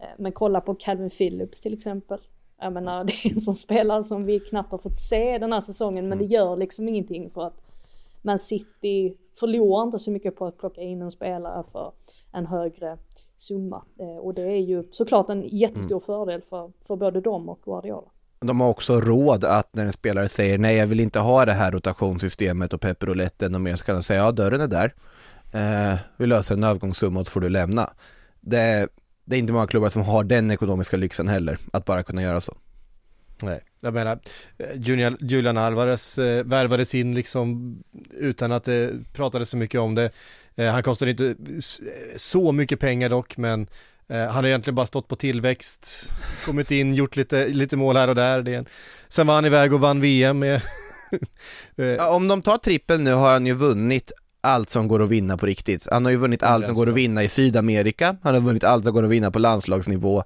Eh, men kolla på Calvin Phillips till exempel. Jag menar, det är en sån spelare som vi knappt har fått se den här säsongen, men det mm. gör liksom ingenting för att man City förlorar inte så mycket på att plocka in en spelare för en högre summa. Eh, och det är ju såklart en jättestor mm. fördel för, för både dem och Guardiola. De har också råd att när en spelare säger nej jag vill inte ha det här rotationssystemet och pepperouletten och mer så kan de säga ja dörren är där. Eh, vi löser en övergångssumma och får du lämna. Det, det är inte många klubbar som har den ekonomiska lyxen heller, att bara kunna göra så. Nej, jag menar, Julian, Julian Alvarez eh, värvades in liksom utan att det pratades så mycket om det. Eh, han kostar inte så mycket pengar dock, men eh, han har egentligen bara stått på tillväxt, kommit in, gjort lite, lite mål här och där. Det en... Sen var han iväg och vann VM med eh, ja, om de tar trippel nu har han ju vunnit allt som går att vinna på riktigt. Han har ju vunnit allt som går att vinna i Sydamerika, han har vunnit allt som går att vinna på landslagsnivå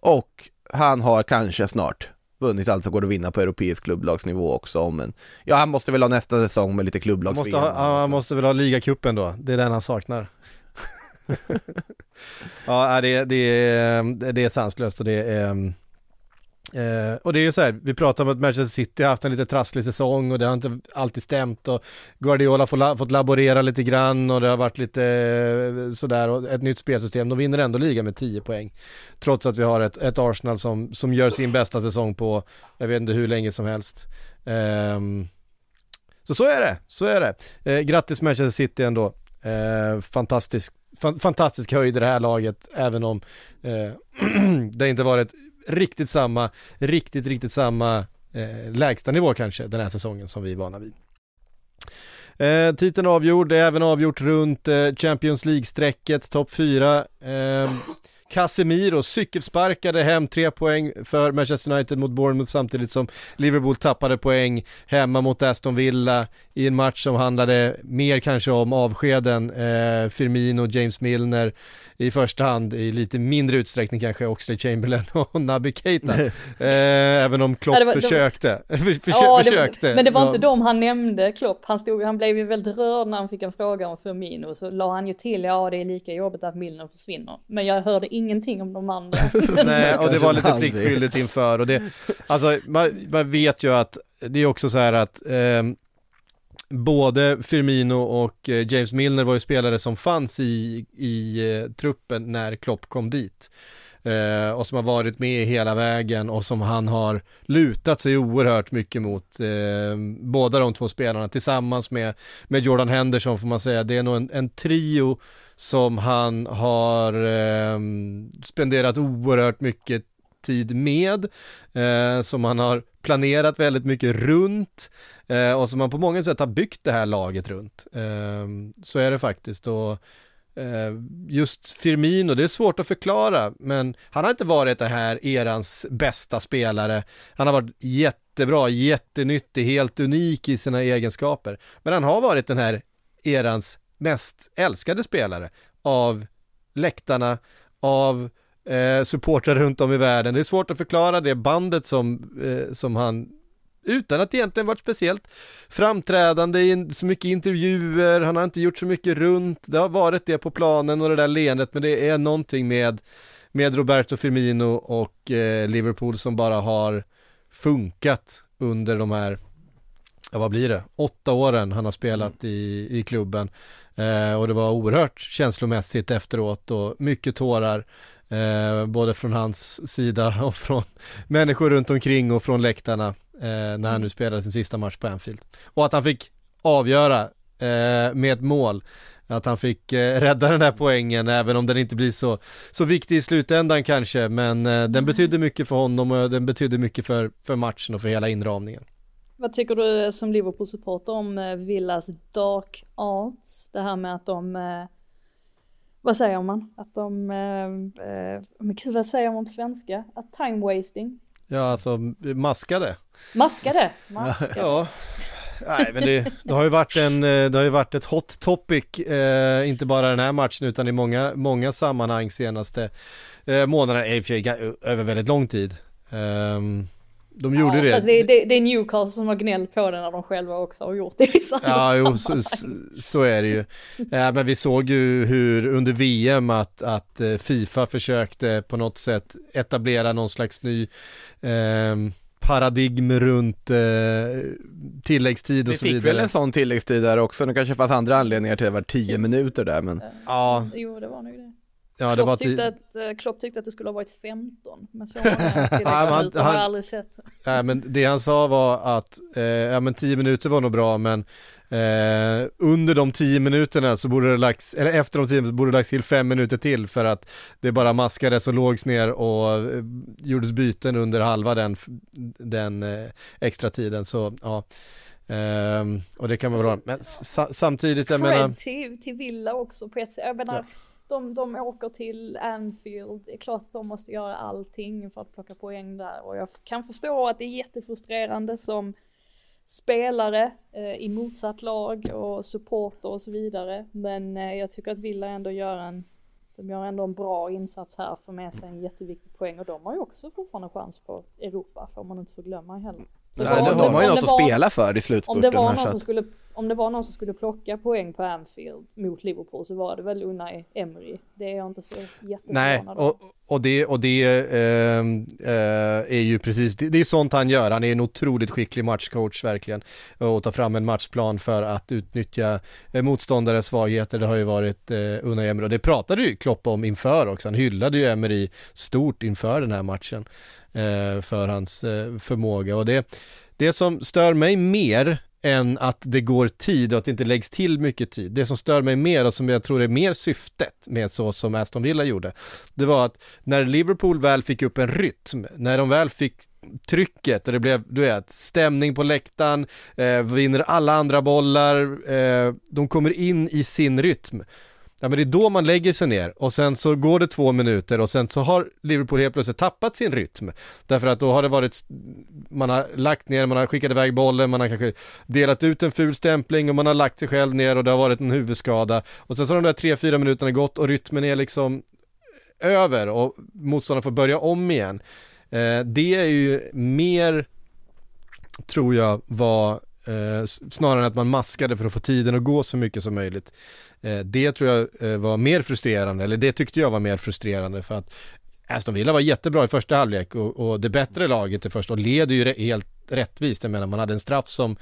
och han har kanske snart vunnit allt som går att vinna på europeisk klubblagsnivå också men ja han måste väl ha nästa säsong med lite klubblags måste ha, Han måste väl ha ligacupen då, det är den han saknar. Ja det, det, är, det är sanslöst och det är Eh, och det är ju så här, vi pratar om att Manchester City har haft en lite trasslig säsong och det har inte alltid stämt och Guardiola får la, fått laborera lite grann och det har varit lite eh, sådär och ett nytt spelsystem. De vinner ändå ligan med 10 poäng. Trots att vi har ett, ett Arsenal som, som gör sin bästa säsong på, jag vet inte hur länge som helst. Eh, så så är det, så är det. Eh, grattis Manchester City ändå. Eh, fantastisk, fan, fantastisk höjd i det här laget, även om eh, det inte varit riktigt samma, riktigt, riktigt samma eh, lägsta nivå kanske den här säsongen som vi är vana vid. Eh, titeln avgjord, det är även avgjort runt eh, Champions League-strecket, topp 4. Eh, Casemiro cykelsparkade hem tre poäng för Manchester United mot Bournemouth samtidigt som Liverpool tappade poäng hemma mot Aston Villa i en match som handlade mer kanske om avskeden, eh, Firmino, James Milner i första hand i lite mindre utsträckning kanske Oxlade Chamberlain och Naby Keita. eh, även om Klopp ja, var, försökte. Försö ja, försökte. Var, men det var inte dem han nämnde, Klopp. Han, stod, han blev ju väldigt rörd när han fick en fråga om Firmino. Så la han ju till, ja det är lika jobbigt att Milner försvinner. Men jag hörde ingenting om de andra. Nej, och det var lite pliktskyldigt inför. Och det, alltså, man, man vet ju att det är också så här att eh, både Firmino och eh, James Milner var ju spelare som fanns i, i eh, truppen när Klopp kom dit. Eh, och som har varit med hela vägen och som han har lutat sig oerhört mycket mot. Eh, båda de två spelarna tillsammans med, med Jordan Henderson får man säga. Det är nog en, en trio som han har eh, spenderat oerhört mycket tid med, eh, som han har planerat väldigt mycket runt eh, och som han på många sätt har byggt det här laget runt. Eh, så är det faktiskt och eh, just Firmino, det är svårt att förklara, men han har inte varit det här erans bästa spelare. Han har varit jättebra, jättenyttig, helt unik i sina egenskaper. Men han har varit den här erans mest älskade spelare av läktarna av eh, supportrar runt om i världen. Det är svårt att förklara det bandet som, eh, som han utan att egentligen varit speciellt framträdande i så mycket intervjuer, han har inte gjort så mycket runt, det har varit det på planen och det där leendet, men det är någonting med, med Roberto Firmino och eh, Liverpool som bara har funkat under de här, ja vad blir det, åtta åren han har spelat i, i klubben. Eh, och det var oerhört känslomässigt efteråt och mycket tårar. Eh, både från hans sida och från människor runt omkring och från läktarna eh, när han nu spelade sin sista match på Anfield. Och att han fick avgöra eh, med ett mål att han fick eh, rädda den där poängen även om den inte blir så, så viktig i slutändan kanske men eh, den betydde mycket för honom och den betydde mycket för, för matchen och för hela inramningen. Vad tycker du som Liverpool-supporter om eh, Villas dark arts? Det här med att de, eh, vad säger man? Att de, eh, men gud vad säger man på svenska? Att time wasting? Ja alltså maskade. Maskade? Maskade. ja. Nej men det, det, har ju varit en, det har ju varit ett hot topic, eh, inte bara den här matchen utan i många, många sammanhang senaste eh, månaderna, i och för sig över väldigt lång tid. Um, de gjorde ja, det. Fast det, det, det är Newcastle som har gnällt på det när de själva också har gjort det i vissa Ja, jo, så, så, är det ju. Ja, men vi såg ju hur under VM att, att eh, Fifa försökte på något sätt etablera någon slags ny eh, paradigm runt eh, tilläggstid och så vidare. Vi fick väl en sån tilläggstid där också, det kanske fanns andra anledningar till att det var tio minuter där men. Ja. Jo, det var nog det. Ja, Klopp, tyckte att, eh, Klopp tyckte att det skulle ha varit 15, men så många tilläggsminuter har jag aldrig sett. Nej, men det han sa var att, eh, ja men 10 minuter var nog bra, men eh, under de 10 minuterna så borde det lagts, eller efter de 10 minuterna så borde det lagts till 5 minuter till för att det bara maskades och lågs ner och eh, gjordes byten under halva den, den eh, extra tiden, så ja. Um, och det kan vara alltså, bra, men sa samtidigt jag menar till, till Villa också på ett sätt, jag menar ja de, de åker till Anfield, det är klart att de måste göra allting för att plocka poäng där och jag kan förstå att det är jättefrustrerande som spelare eh, i motsatt lag och supporter och så vidare. Men eh, jag tycker att Villa ändå gör en, de gör ändå en bra insats här, för med sig en jätteviktig poäng och de har ju också fortfarande chans på Europa, får man inte förglömma heller. Så Nej, de, de har ju något att spela för i slutspurten. Om det, var någon som skulle, om det var någon som skulle plocka poäng på Anfield mot Liverpool så var det väl Unai Emery. Det är jag inte så jätteförvånad Nej, och, och det, och det eh, eh, är ju precis, det, det, är sånt han gör. Han är en otroligt skicklig matchcoach verkligen. Och ta fram en matchplan för att utnyttja eh, motståndares svagheter. Det har ju varit eh, Unai Emery och det pratade ju Klopp om inför också. Han hyllade ju Emery stort inför den här matchen. Eh, för hans eh, förmåga. Och det, det som stör mig mer än att det går tid och att det inte läggs till mycket tid. Det som stör mig mer och som jag tror är mer syftet med så som Aston Villa gjorde, det var att när Liverpool väl fick upp en rytm, när de väl fick trycket och det blev, du vet, stämning på läktaren, eh, vinner alla andra bollar, eh, de kommer in i sin rytm Ja men det är då man lägger sig ner och sen så går det två minuter och sen så har Liverpool helt plötsligt tappat sin rytm. Därför att då har det varit, man har lagt ner, man har skickat iväg bollen, man har kanske delat ut en ful stämpling och man har lagt sig själv ner och det har varit en huvudskada. Och sen så har de där tre, fyra minuterna gått och rytmen är liksom över och motståndaren får börja om igen. Eh, det är ju mer, tror jag, var eh, snarare än att man maskade för att få tiden att gå så mycket som möjligt. Eh, det tror jag eh, var mer frustrerande, eller det tyckte jag var mer frustrerande för att Aston Villa var jättebra i första halvlek och, och det bättre laget i första och leder ju helt rättvist. Jag menar man hade en straff som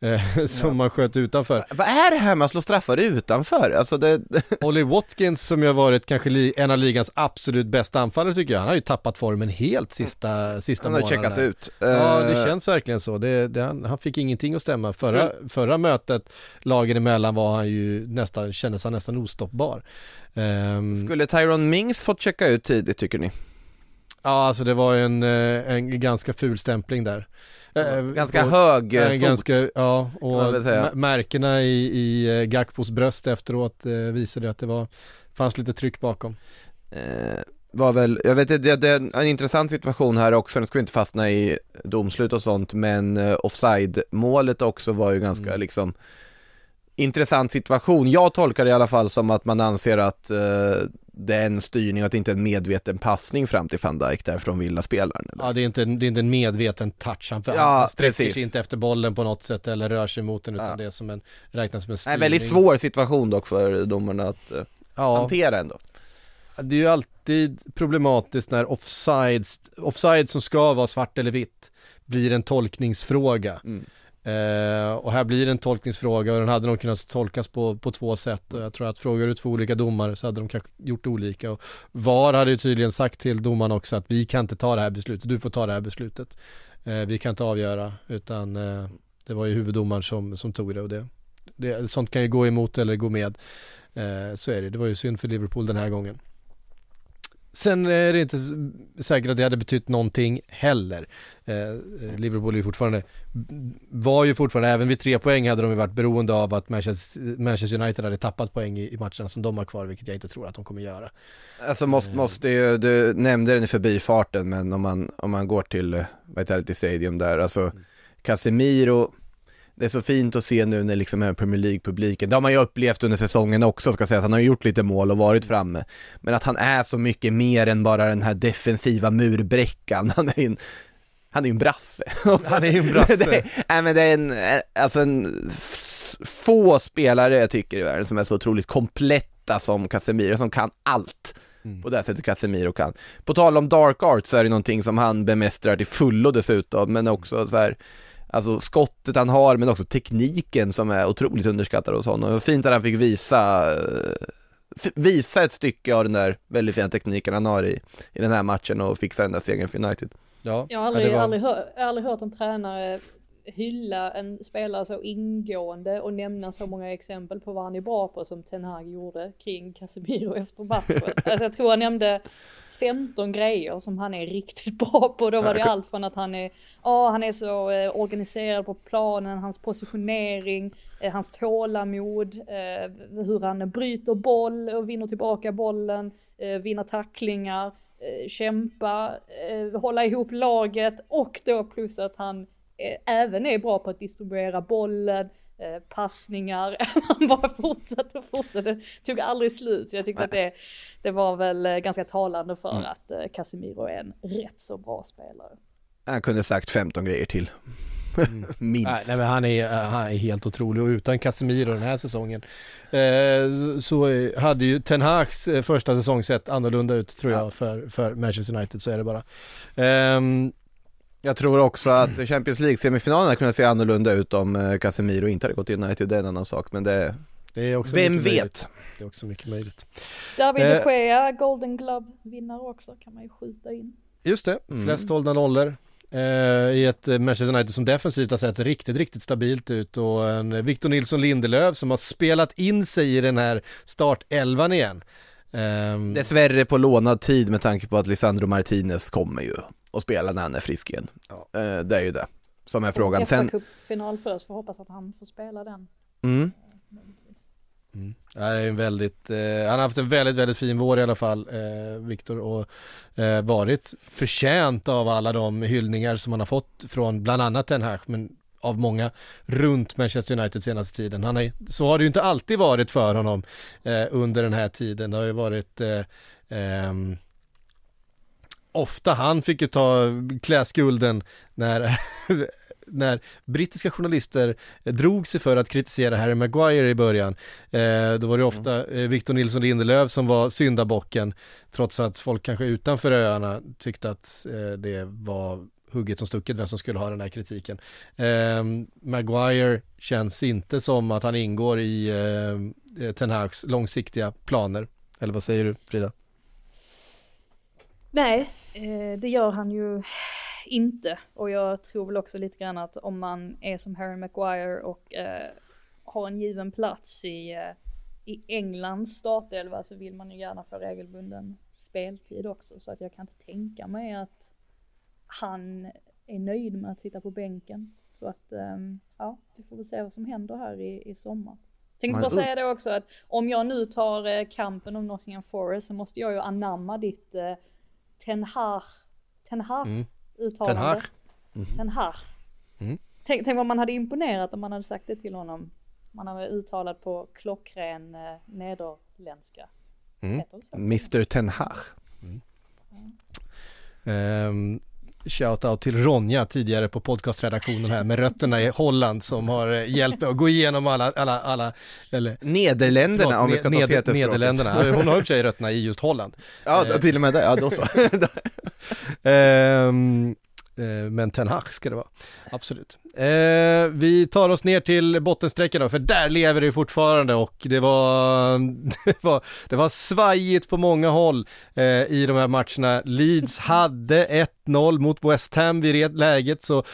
som ja. man sköt utanför. Vad är det här med att slå straffar utanför? Alltså det... Olly Watkins som ju har varit kanske en av ligans absolut bästa anfallare tycker jag, han har ju tappat formen helt sista, sista. Han har checkat ut. Ja, det eh, känns verkligen så. Det, det, han, han, fick ingenting att stämma. Förra, förra mötet, lagen emellan, var han ju nästan, kändes han nästan ostoppbar. Um... Skulle Tyron Mings fått checka ut tidigt tycker ni? Ja, alltså det var en, eh, en ganska ful stämpling där. Äh, ganska på, hög äh, fot. Ganska, ja, och märkena i, i Gakpos bröst efteråt eh, visade att det var, fanns lite tryck bakom. Eh, var väl, jag vet det, det är en intressant situation här också, nu ska vi inte fastna i domslut och sånt, men offside målet också var ju ganska mm. liksom intressant situation. Jag tolkar det i alla fall som att man anser att eh, det är en styrning och att det inte är en medveten passning fram till van Dijk där från Villa-spelaren. Ja, det är, inte, det är inte en medveten touch. Han, Ja, sträcker precis. sig inte efter bollen på något sätt eller rör sig mot den utan Ja. det är som en, räknas som en styrning. väldigt svår situation dock för domarna att eh, Ja, hantera ändå. det är ju alltid problematiskt när offside, offside som ska vara svart eller vitt blir en tolkningsfråga. Mm. Eh, och här blir det en tolkningsfråga och den hade nog kunnat tolkas på, på två sätt och jag tror att frågar du två olika domare så hade de kanske gjort olika och VAR hade ju tydligen sagt till domaren också att vi kan inte ta det här beslutet, du får ta det här beslutet. Eh, vi kan inte avgöra utan eh, det var ju huvuddomaren som, som tog det och det, det, sånt kan ju gå emot eller gå med. Eh, så är det, det var ju synd för Liverpool den här gången. Sen är det inte säkert att det hade betytt någonting heller. Eh, Liverpool är ju fortfarande, var ju fortfarande, även vid tre poäng hade de ju varit beroende av att Manchester, Manchester United hade tappat poäng i, i matcherna som de har kvar, vilket jag inte tror att de kommer göra. Alltså måste, måste ju, du nämnde den i förbifarten men om man, om man går till eh, Vitality Stadium där, alltså Casemiro det är så fint att se nu när liksom Premier League-publiken, det har man ju upplevt under säsongen också ska säga, han har gjort lite mål och varit framme. Men att han är så mycket mer än bara den här defensiva murbräckan, han är ju en, han är ju en brasse. Han är ju en brasse. det, nej men det är en, alltså en, få spelare jag tycker i världen som är så otroligt kompletta som Casemiro, som kan allt. Mm. På det här sättet Casemiro kan. På tal om dark art så är det någonting som han bemästrar till fullo dessutom, men också så här Alltså skottet han har men också tekniken som är otroligt underskattad hos honom. Det var fint att han fick visa eh, Visa ett stycke av den där väldigt fina tekniken han har i, i den här matchen och fixa den där segern för United. Ja, Jag har aldrig, var- aldrig, hör, aldrig hört en tränare hylla en spelare så ingående och nämna så många exempel på vad han är bra på som Ten Hag gjorde kring Casemiro efter matchen. alltså jag tror han nämnde 15 grejer som han är riktigt bra på. Då var det allt från att han är, ja han är så eh, organiserad på planen, hans positionering, eh, hans tålamod, eh, hur han bryter boll och vinner tillbaka bollen, eh, vinner tacklingar, kämpa, hålla ihop laget och då plus att han även är bra på att distribuera bollen, eh, passningar, han bara fortsatte och fortsatte, tog aldrig slut. Så jag tyckte att det, det var väl eh, ganska talande för att eh, Casemiro är en rätt så bra spelare. Han kunde sagt 15 grejer till. Minst. Nej, nej men han är, han är helt otrolig och utan Casemiro den här säsongen eh, så eh, hade ju Ten Hags eh, första säsong sett annorlunda ut tror jag för, för Manchester United, så är det bara. Ehm, Jag tror också att Champions League-semifinalen hade kunnat se annorlunda ut om eh, Casemiro inte hade gått till United, det är en annan sak, men det, det är också vem mycket vet? Möjligt. Det är också mycket möjligt. David Eh. de Gea, Golden Glove-vinnare också, kan man ju skjuta in. Just det, Mm. flest hållna nollor eh, i ett eh, Manchester United som defensivt har sett riktigt, riktigt stabilt ut och en Victor Nilsson Lindelöf som har spelat in sig i den här startelvan igen. Ehm, Dessvärre på lånad tid med tanke på att Lisandro Martinez kommer ju och spela när han är frisk igen. Ja. Eh, Det är ju det som är frågan. Sen, FA-cupfinal först, får hoppas att han får spela den. mm. Mm. Det är en väldigt, eh, han har haft en väldigt, väldigt fin vår i alla fall, eh, Viktor, och eh, varit förtjänt av alla de hyllningar som han har fått från bland annat den här, men av många runt Manchester United senaste tiden. Han har, så har det ju inte alltid varit för honom eh, under den här tiden. Det har ju varit eh, ehm, Ofta han fick ju ta kläskulden när, när brittiska journalister drog sig för att kritisera Harry Maguire i början. Eh, då var det ofta eh, Victor Nilsson Lindelöf som var syndabocken, trots att folk kanske utanför öarna tyckte att eh, det var hugget som stucket vem som skulle ha den här kritiken. Eh, Maguire känns inte som att han ingår i eh, Ten Hags långsiktiga planer. Eller vad säger du Frida? Nej, eh, det gör han ju inte. Och jag tror väl också lite grann att om man är som Harry Maguire och eh, har en given plats i, eh, i Englands startelva så vill man ju gärna få regelbunden speltid också. Så att jag kan inte tänka mig att han är nöjd med att sitta på bänken. Så att, ehm, ja, vi får väl se vad som händer här i, i sommar. Tänkte bara säga det också att om jag nu tar eh, kampen om Nottingham Forest så måste jag ju anamma ditt eh, Ten Hag, Ten Hag Mm. uttalande. Ten Hag. Ten Hag. Mm. Tänk, tänk vad man hade imponerat om man hade sagt det till honom Man har uttalad på klockren eh, nederländska. Mm. Heter det så? Mr Ten Hag. Um, Shoutout till Ronja tidigare på podcastredaktionen här med rötterna i Holland som har eh, hjälpt mig att gå igenom alla, alla, alla eller Nederländerna förlåt, om vi ska ta Ned-. Nederländerna. Hon har i och för sig rötterna i just Holland. Ja, till och med det, ja då så. Eh, men Ten Hag ska det vara, absolut. Eh, vi tar oss ner till bottensträckan då, för där lever det fortfarande och det var, det var, det var svajigt på många håll eh, i de här matcherna. Leeds hade 1-0 mot West Ham vid läget, så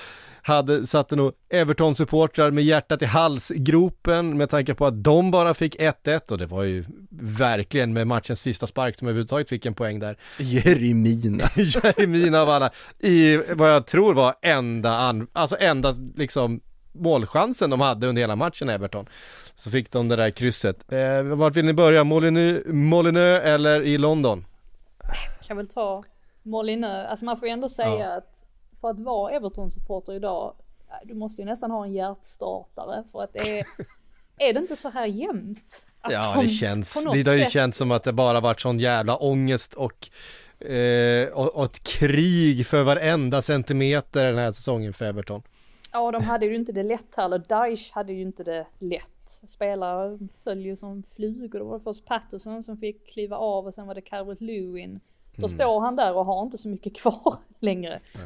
hade, satte nog Everton-supportrar med hjärtat i halsgropen med tanke på att de bara fick 1-1 och det var ju verkligen med matchens sista spark som överhuvudtaget fick en poäng där. Jeremina. Jeremina av alla, i vad jag tror var enda, an, alltså enda liksom målchansen de hade under hela matchen Everton. Så fick de det där krysset. Eh, vart vill ni börja? Molinö, Molinö eller i London? kan väl ta Molinö, alltså man får ju ändå säga att för att vara Everton-supporter idag, äh, du måste ju nästan ha en hjärtstartare för att det är, är det inte så här jämnt? Ja de det känns, det något har ju sätt- känts som att det bara varit sån jävla ångest och, eh, och, och ett krig för varenda centimeter den här säsongen för Everton. Ja, de hade ju inte det lätt heller. Daesh hade ju inte det lätt. Spelare föll ju som flugor. Det var först Patterson som fick kliva av och sen var det Calvert Lewin. Då står han där och har inte så mycket kvar längre. Eh,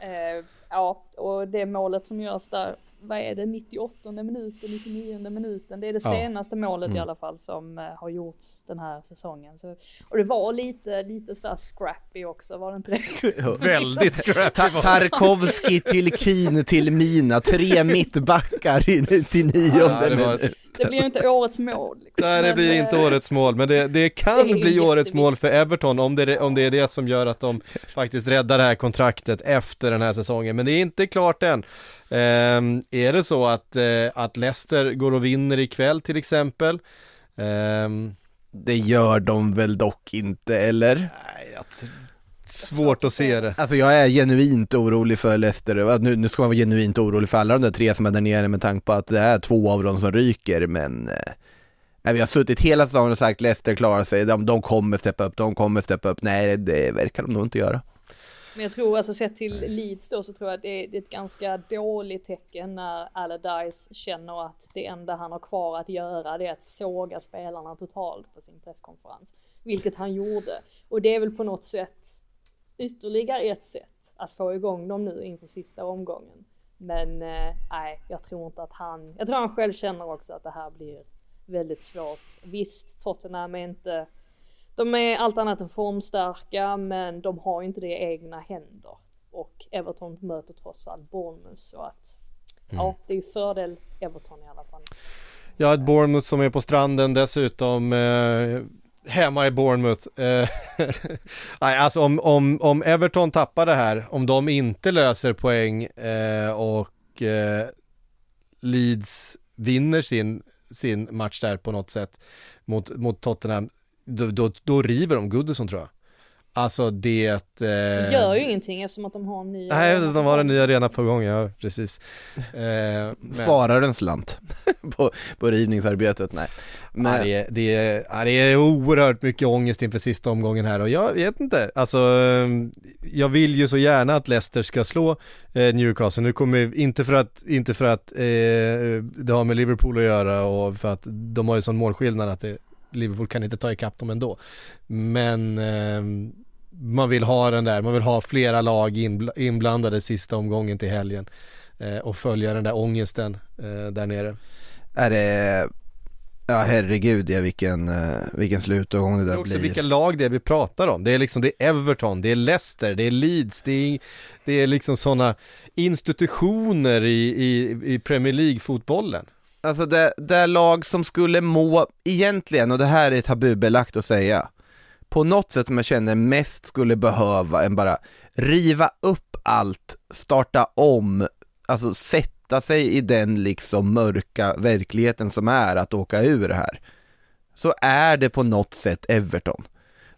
Eh, ja, och det målet som görs där, vad är det, 98 minuten, 99 minuten. Det är det Ja. senaste målet i alla fall som eh, har gjorts den här säsongen. Så, och det var lite, lite sådär scrappy också, var det inte det? Väldigt scrappy Ta- Tarkovski till Keen till Mina, tre mittbackar in till nionde Ja, det var- minut. Det blir ju inte årets mål. Liksom. Nej det blir eh, inte årets mål, men det, det kan Det bli årets mål för Everton om det, om det är det som gör att de faktiskt räddar det här kontraktet efter den här säsongen. Men det är inte klart än. Ehm, är det så att, eh, att Leicester går och vinner ikväll till exempel? Ehm, Det gör de väl dock inte, eller? nej, jag svårt att se det. Alltså jag är genuint orolig för Leicester, nu, nu ska man vara genuint orolig för alla de där tre som är där nere med tanke på att det är två av dem som ryker, men eh, nej, vi har suttit hela säsongen och sagt Leicester klarar sig, de, de kommer steppa upp, de kommer steppa upp, nej det verkar de nog inte göra. Men jag tror, alltså sett till Leeds då så tror jag att det är, ett ganska dåligt tecken när Allardyce känner att det enda han har kvar att göra det är att såga spelarna totalt på sin presskonferens. Vilket han gjorde. Och det är väl på något sätt ytterligare ett sätt att få igång dem nu inför sista omgången. Men eh, nej, jag tror inte att han, jag tror han själv känner också att det här blir väldigt svårt. Visst, Tottenham är inte de är allt annat än formstarka men de har ju inte det i egna händer. Och Everton möter trots allt Bournemouth så att ja, det är ju fördel Everton i alla fall. Har ett Bournemouth som är på stranden dessutom. Eh, hemma i Bournemouth. Eh, nej, alltså om, om, om Everton tappar det här, om de inte löser poäng eh, och eh, Leeds vinner sin, sin match där på något sätt mot, mot Tottenham, då, då, då river de Goodison tror jag. Alltså det... Eh, gör ju ingenting eftersom att de har en ny Nej, arena. de har en ny arena på gång, ja precis. Eh, men- Sparar en slant på, på rivningsarbetet, nej. Men, Ja, det, är, det, är, ja, det är oerhört mycket ångest inför sista omgången här och jag vet inte, alltså jag vill ju så gärna att Leicester ska slå eh, Newcastle, nu kommer, inte för att, inte för att eh, det har med Liverpool att göra och för att de har ju sån målskillnad att det, Liverpool kan inte ta ikapp dem ändå. Men ehm, man vill ha den där, man vill ha flera lag inbl- inblandade sista omgången till helgen eh, och följa den där ångesten eh, där nere. är det, ja herregud ja vilken, eh, vilken slutomgång det Det där är också blir. vilka lag det är vi pratar om. Det är liksom, det är Everton, det är Leicester, det är Leeds, det är, det är liksom sådana institutioner i, i, i Premier League-fotbollen. Alltså det, det lag som skulle må, egentligen, och det här är tabubelagt att säga, på något sätt som jag känner mest skulle behöva en bara riva upp allt, starta om, alltså sätta sig i den liksom mörka verkligheten som är att åka ur det här. Så är det på något sätt Everton.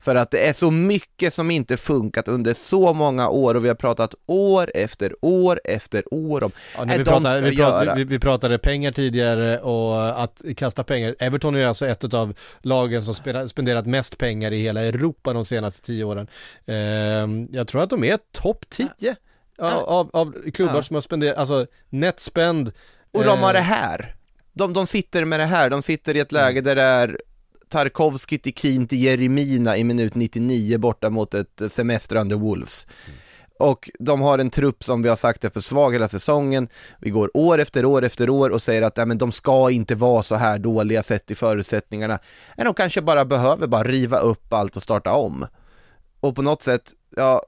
För att det är så mycket som inte funkat under så många år och vi har pratat år efter år efter år om Ja, är vi, de pratade, vi, pratade, vi, vi pratade pengar tidigare och att kasta pengar. Everton är alltså ett av lagen som spenderat mest pengar i hela Europa de senaste tio åren. Ehm, jag tror att de är topp 10 av, av, av klubbar Ja. som har spenderat, alltså net spend. Och de har eh, det här. De, de sitter med det här, de sitter i ett läge där det är Tarkovskij till Keen till Jeremina i minut 99 borta mot ett semestrande Wolves. Och de har en trupp som vi har sagt är för svag hela säsongen. Vi går år efter år efter år och säger att nej, men de ska inte vara så här dåliga sett i förutsättningarna. Men de kanske bara behöver bara riva upp allt och starta om. Och på något sätt, ja,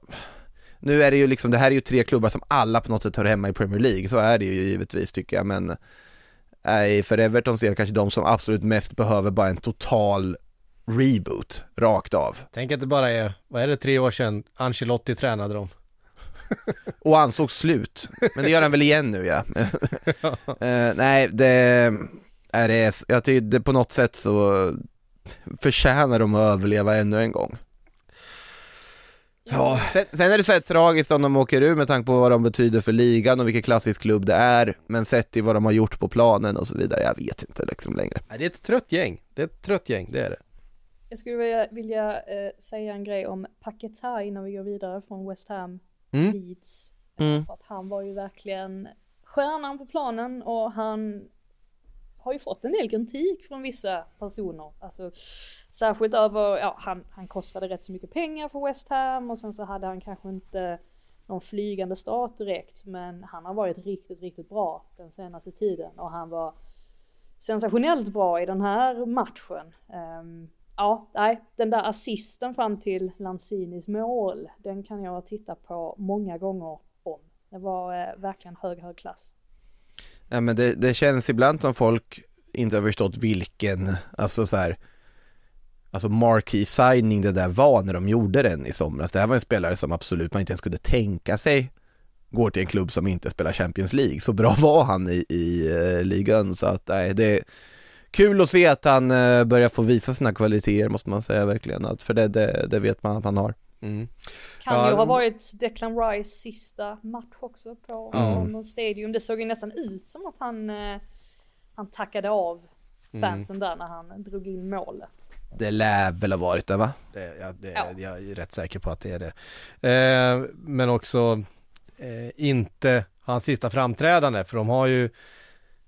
nu är det ju liksom, det här är ju tre klubbar som alla på något sätt hör hemma i Premier League, så är det ju givetvis tycker jag, men nej, för Evertons del kanske de som absolut mest behöver bara en total reboot, rakt av. Tänk att det bara är, vad är det, tre år sedan Ancelotti tränade dem. Och ansåg slut, men det gör han väl igen nu ja. Eh, nej, det är det, jag tycker det på något sätt så förtjänar de att överleva ännu en gång. Ja, Sen, sen är det så här tragiskt om de åker ur med tanke på vad de betyder för ligan och vilken klassisk klubb det är, men sett till vad de har gjort på planen och så vidare, jag vet inte liksom längre. det är ett trött gäng. Det är ett trött gäng, det är det. Jag skulle vilja, vilja eh, säga en grej om Paketa innan vi går vidare från West Ham Mm. Leeds. Mm. För att han var ju verkligen stjärnan på planen och han har ju fått en del kritik från vissa personer. Alltså särskilt över, ja han, han kostade rätt så mycket pengar för West Ham och sen så hade han kanske inte någon flygande start direkt men han har varit riktigt, riktigt bra den senaste tiden och han var sensationellt bra i den här matchen. Um, ja, nej, den där assisten fram till Lanzinis mål, den kan jag titta på många gånger om. Det var eh, verkligen hög, hög klass. Ja, men det, det känns ibland som folk inte har förstått vilken, alltså så här, alltså marquee signing det där var när de gjorde den i somras. Det här var en spelare som absolut man inte ens kunde tänka sig går till en klubb som inte spelar Champions League. Så bra var han i, i uh, ligan så att nej, det är kul att se att han uh, börjar få visa sina kvaliteter måste man säga verkligen. Att, för det, det, det vet man att han har. Mm. Kan Ja, ju ha mm. varit Declan Rice sista match också på Ja. London Stadium. Det såg ju nästan ut som att han, eh, han tackade av fansen där när han drog in målet. Det lär väl ha varit det va? Det, ja, det, Ja. Jag är rätt säker på att det är det. Eh, men också eh, inte hans sista framträdande, för de har ju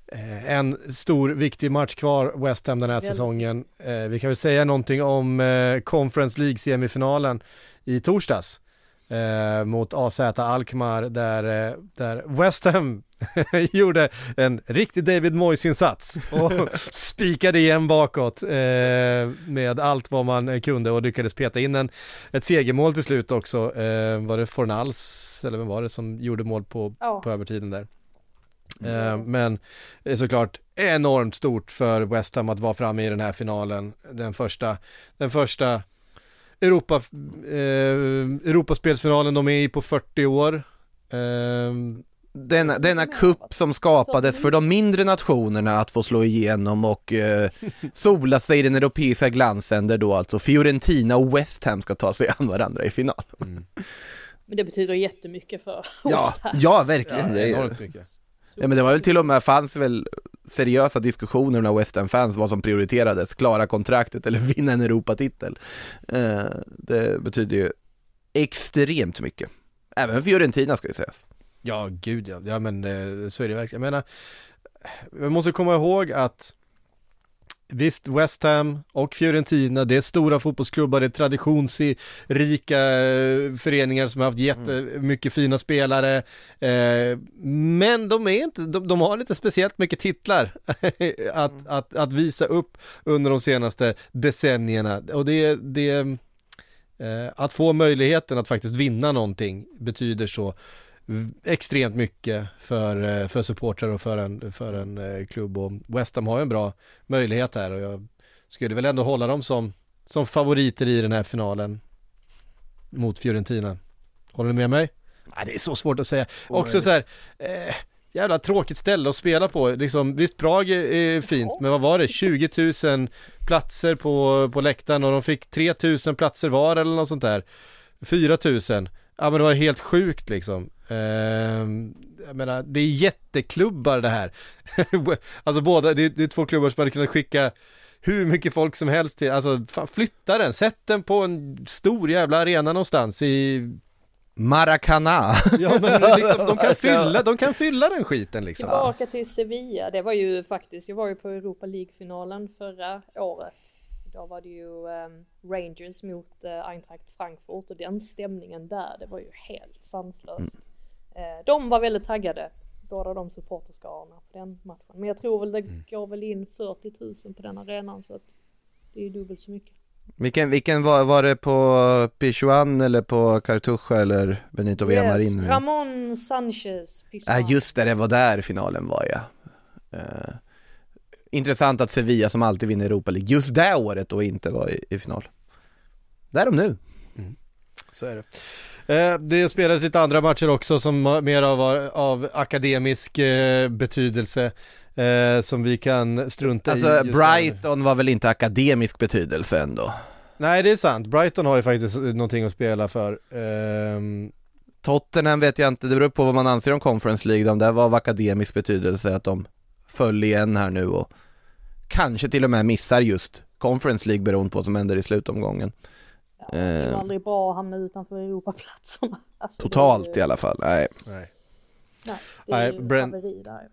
eh, en stor viktig match kvar, West Ham den här Väldigt säsongen. Eh, vi kan väl säga någonting om eh, Conference League-semifinalen i torsdags. Eh, mot AZ Alkmaar där, eh, där West Ham gjorde en riktig David Moyes-insats och spikade igen bakåt eh, med allt vad man kunde och lyckades peta in en, ett segermål till slut också. Eh, var det Fornals, eller vem var det som gjorde mål på, Ja. på övertiden där? Eh, men det är såklart enormt stort för West Ham att vara framme i den här finalen. Den första, den första Europa, eh, Europaspelsfinalen de är i på 40 år. Eh, Denna, denna kupp som skapades för de mindre nationerna att få slå igenom och eh, sola sig i den europeiska glansen där då alltså Fiorentina och West Ham ska ta sig an varandra i final. Men det betyder jättemycket för Ja, West Ham. ja verkligen. ja, det är, Nej ja, men det var väl till och med, fanns väl seriösa diskussioner med West Ham-fans vad som prioriterades, klara kontraktet eller vinna en Europatitel. Eh, det betyder ju extremt mycket. Även Fiorentina ska ju sägas. Ja, gud ja. Ja, men eh, så är det verkligen. Jag menar, vi måste komma ihåg att Visst, West Ham och Fiorentina, det är stora fotbollsklubbar, det är traditionsrika eh, föreningar som har haft jättemycket fina spelare. Eh, men de är inte, de, de har inte speciellt mycket titlar att, att, att visa upp under de senaste decennierna. Och det, det eh, att få möjligheten att faktiskt vinna någonting betyder så extremt mycket för, eh, för supportrar och för en, för en eh, klubb och West Ham har ju en bra möjlighet här och jag skulle väl ändå hålla dem som, som favoriter i den här finalen mot Fiorentina. Håller ni med mig? Nej, det är så svårt att säga. Också så här, eh, jävla tråkigt ställe att spela på. Liksom, visst, Prag är, är fint, men vad var det? 20 000 platser på, på läktaren och de fick 3 000 platser var eller något sånt där. 4 000. Ja men det var helt sjukt liksom. Ehm, jag menar, det är jätteklubbar det här. alltså båda, det är, det är två klubbar som hade kunnat skicka hur mycket folk som helst till, alltså fan, flytta den, sätt den på en stor jävla arena någonstans i Maracana. Ja men liksom, de kan fylla, de kan fylla den skiten liksom. Tillbaka till Sevilla, det var ju faktiskt, jag var ju på Europa League-finalen förra året. Då var det ju um, Rangers mot uh, Eintracht Frankfurt och den stämningen där, det var ju helt sanslöst. Mm. Uh, de var väldigt taggade, båda de supporterskarorna på den matchen. Men jag tror väl det mm. går väl in 40 000 på den arenan så att det är ju dubbelt så mycket. Vilken, vilken var, var det på Pichuan eller på Cartuja eller Benito Villamarin? Yes, Ramon Sanchez Pichuan. Ja just det, det var där finalen var ja. Uh, intressant att Sevilla som alltid vinner Europa League just det året då inte var i, i final. Där är de nu. Mm. Så är det. Eh, det spelades lite andra matcher också som mer av, av akademisk eh, betydelse eh, som vi kan strunta alltså, i. Alltså Brighton var väl inte akademisk betydelse ändå? Nej det är sant, Brighton har ju faktiskt någonting att spela för. Um... Tottenham vet jag inte, det beror på vad man anser om Conference League, de där var av akademisk betydelse att de föll igen här nu och kanske till och med missar just Conference League beroende på vad som händer i slutomgången. Ja, det är aldrig bra att hamna utanför Europaplatserna. Alltså, Totalt ju... i alla fall, nej. Nej, nej det är nej, Brent... haveri där.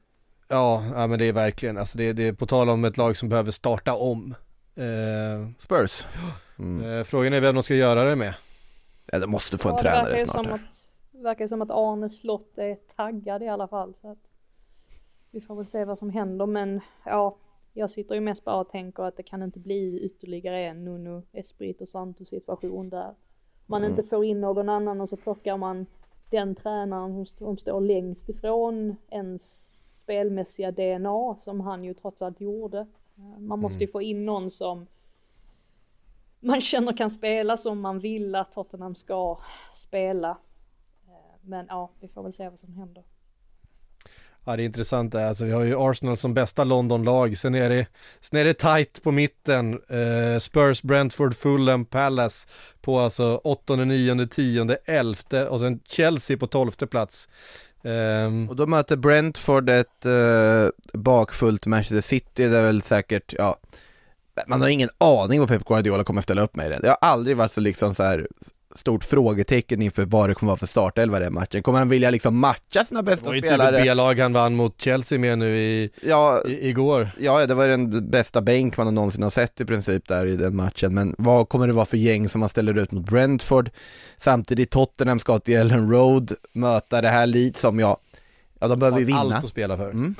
Ja, ja men det är verkligen, alltså det, det är på tal om ett lag som behöver starta om. Eh, Spurs. Mm. Eh, frågan är vem de ska göra det med. Ja, de måste få en ja, tränare snart som här. Att, det verkar som att Arne Slott är taggad i alla fall. Så att vi får väl se vad som händer, men ja, jag sitter ju mest bara och tänker att det kan inte bli ytterligare en Nuno Esprit Santos situation där man mm. inte får in någon annan och så plockar man den tränaren som, som står längst ifrån ens spelmässiga DNA som han ju trots allt gjorde. Eh, man måste ju mm. få in någon som man känner kan spela som man vill att Tottenham ska spela. Eh, men ja, vi får väl se vad som händer. Ja det är intressant det alltså vi har ju Arsenal som bästa Londonlag, sen är det, sen är det tight på mitten, eh, Spurs, Brentford, Fulham, Palace på alltså 8, 9, 10, 11 och sen Chelsea på 12 plats. Um... Och då möter Brentford ett uh, bakfullt Manchester City, det är väl säkert, ja man har ingen aning vad Pep Guardiola kommer ställa upp med i det. Det har aldrig varit så liksom så här stort frågetecken inför vad det kommer vara för startelva den matchen. Kommer han vilja liksom matcha sina bästa spelare? Det var ju typ B-lag han vann mot Chelsea med nu i, ja, i, igår. Ja, det var den bästa bänk man någonsin har sett i princip där i den matchen. Men vad kommer det vara för gäng som man ställer ut mot Brentford? Samtidigt Tottenham ska till Ellen Road möta det här Leeds som jag, ja de behöver ju vinna. Allt att spela för. Mm.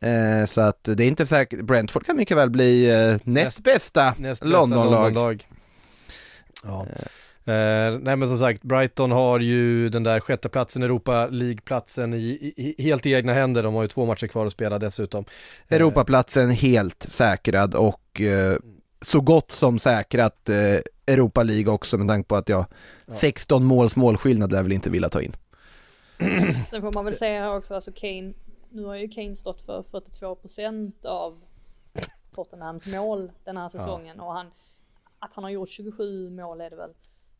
Mm. Eh, så att det är inte säkert, Brentford kan mycket väl bli eh, näst, näst bästa Londonlag. London ja. Eh. Nej men som sagt, Brighton har ju den där sjätteplatsen, Europa League-platsen i, i, helt i egna händer. De har ju två matcher kvar att spela dessutom. Eh, Europaplatsen helt säkrad och eh, så gott som säkrat eh, Europa League också med tanke på att jag ja. 16 måls målskillnad lär väl inte vilja ta in. Sen får man väl säga här också, alltså Kane, nu har ju Kane stått för 42% av Tottenhams mål den här säsongen ja. och han, att han har gjort 27 mål är det väl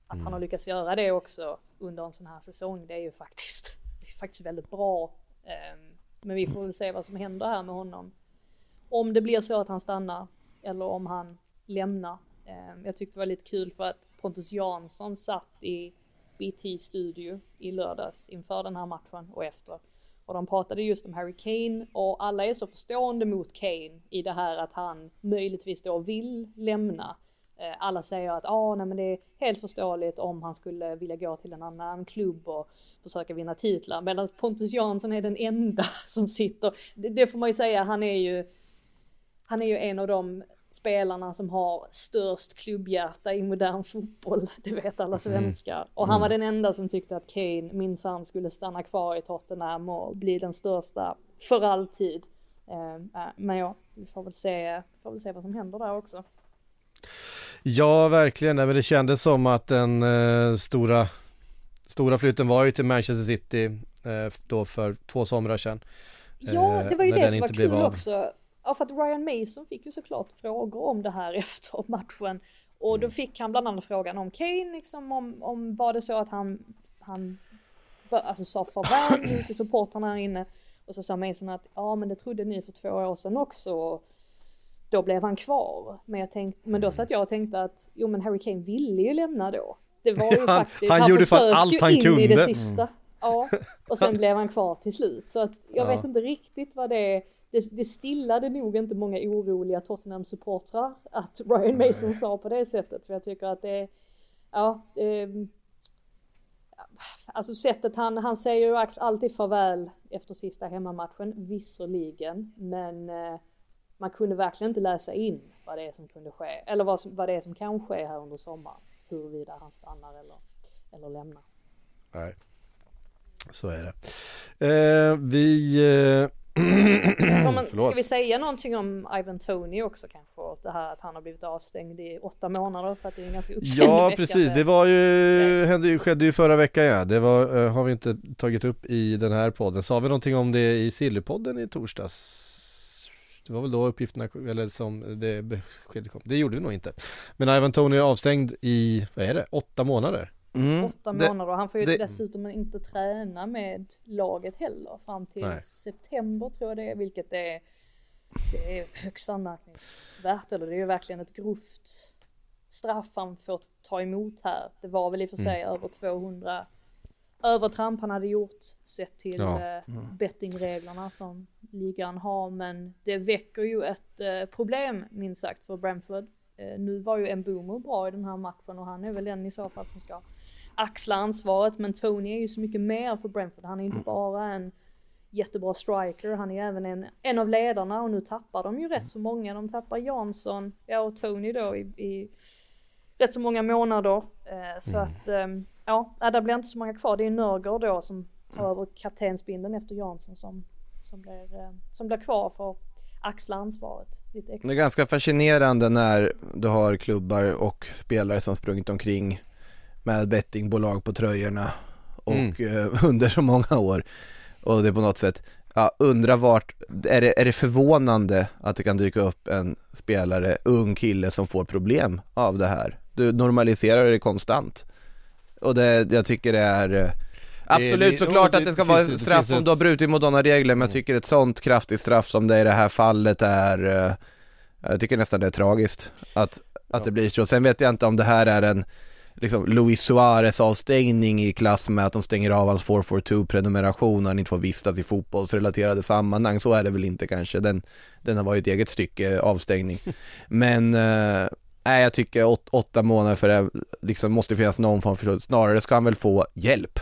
att mm. han har lyckats göra det också under en sån här säsong, det är ju faktiskt, det är faktiskt väldigt bra. Ehm, men vi får väl se vad som händer här med honom. Om det blir så att han stannar eller om han lämnar. Ehm, jag tyckte det var lite kul för att Pontus Jansson satt i BT studio i lördags inför den här matchen och efter. Och de pratade just om Harry Kane och alla är så förstående mot Kane i det här att han möjligtvis då vill lämna. Eh, alla säger att ah, nej, men det är helt förståeligt om han skulle vilja gå till en annan klubb och försöka vinna titlar. Medan Pontus Jansson är den enda som sitter, det, det får man ju säga, han är ju, han är ju en av de spelarna som har störst klubbhjärta i modern fotboll, det vet alla mm. svenskar. Mm. Och han var mm. den enda som tyckte att Kane minsann skulle stanna kvar i Tottenham och bli den största för alltid. Uh, men ja, vi får väl se, får väl se vad som händer där också. Ja, verkligen. men det kändes som att den eh, stora, stora flytten var ju till Manchester City eh, då för två somrar sedan. Ja, eh, det var ju det som var kul också. Ja, för att Ryan Mason fick ju såklart frågor om det här efter matchen. Och Mm. då fick han bland annat frågan om Kane, liksom om, om var det så att han, han alltså sa farväl till supportrarna här inne. Och så sa Mason att ja men det trodde ni för två år sedan också. Och då blev han kvar. Men, jag tänkte, men Mm. då satt jag och tänkte att jo men Harry Kane ville ju lämna då. Det var ju faktiskt, han han, gjorde försökte allt ju han in i kunde. det sista. Ja, och sen blev han kvar till slut. Så att jag Ja. vet inte riktigt vad det är. Det, det stillade nog inte många oroliga Tottenham-supportrar att Ryan Mason sa på det sättet. För jag tycker att det ja, det, Alltså sättet han, han säger ju alltid farväl efter sista hemmamatchen, visserligen. Men eh, man kunde verkligen inte läsa in vad det är som kunde ske. Eller vad, som, vad det är som kan ske här under sommaren. Huruvida han stannar eller, eller lämnar. Nej. Så är det. Eh, vi... Eh, man, ska vi säga någonting om Ivan Tony också kanske? Och det här att han har blivit avstängd i åtta månader för att det är en ganska Ja precis, det var ju, hände skedde ju förra veckan ja. Det var, eh, har vi inte tagit upp i den här podden. Sa vi någonting om det i Sillypodden i torsdags? Det var väl då uppgifterna, eller som det beskedet kom. Det gjorde det nog inte. Men Ivan Tony är avstängd i, vad är det, åtta månader? Mm. Åtta Det- månader och han får ju det- dessutom inte träna med laget heller fram till Nej. september tror jag det är, vilket är, det är högst anmärkningsvärt. Eller det är ju verkligen ett grovt straff han får ta emot här. Det var väl i och för sig över 200 övertramp han hade gjort sett till Ja. eh, bettingreglerna som ligan har. Men det väcker ju ett eh, problem minst sagt för Brentford. Eh, nu var ju Mbumo bra i den här matchen och han är väl den i så fall som ska axla ansvaret. Men Tony är ju så mycket mer för Brentford. Han är inte bara en jättebra striker, han är även en, en av ledarna och nu tappar de ju rätt så många. De tappar Jansson, ja och Tony då i, i rätt så många månader. Så att ehm, ja, där blir inte så många kvar. Det är Nörgaard då som tar över kaptensbindeln efter Jansson som, som, blir, eh, som blir kvar för att axla ansvaret lite Det är extra. ganska fascinerande när du har klubbar och spelare som sprungit omkring med bettingbolag på tröjorna och eh, under så många år. Och det är på något sätt, ja, undra vart, är det, är det förvånande att det kan dyka upp en spelare, ung kille som får problem av det här? Du normaliserar det konstant. Och det, jag tycker det är eh, Absolut det- såklart och att det ska finns vara det straff finns om du har brutit mot några regler men jag tycker ett sånt kraftigt straff som det i det här fallet är eh, Jag tycker nästan det är tragiskt att, att det blir så. Sen vet jag inte om det här är en liksom Luis Suarez avstängning i klass med att de stänger av hans 442 prenumeration och han inte får vistas i fotbollsrelaterade sammanhang. Så är det väl inte kanske. Den, den har varit ett eget stycke avstängning. Men eh, Nej jag tycker åt, åtta månader för det liksom måste finnas någon form för Snarare ska han väl få hjälp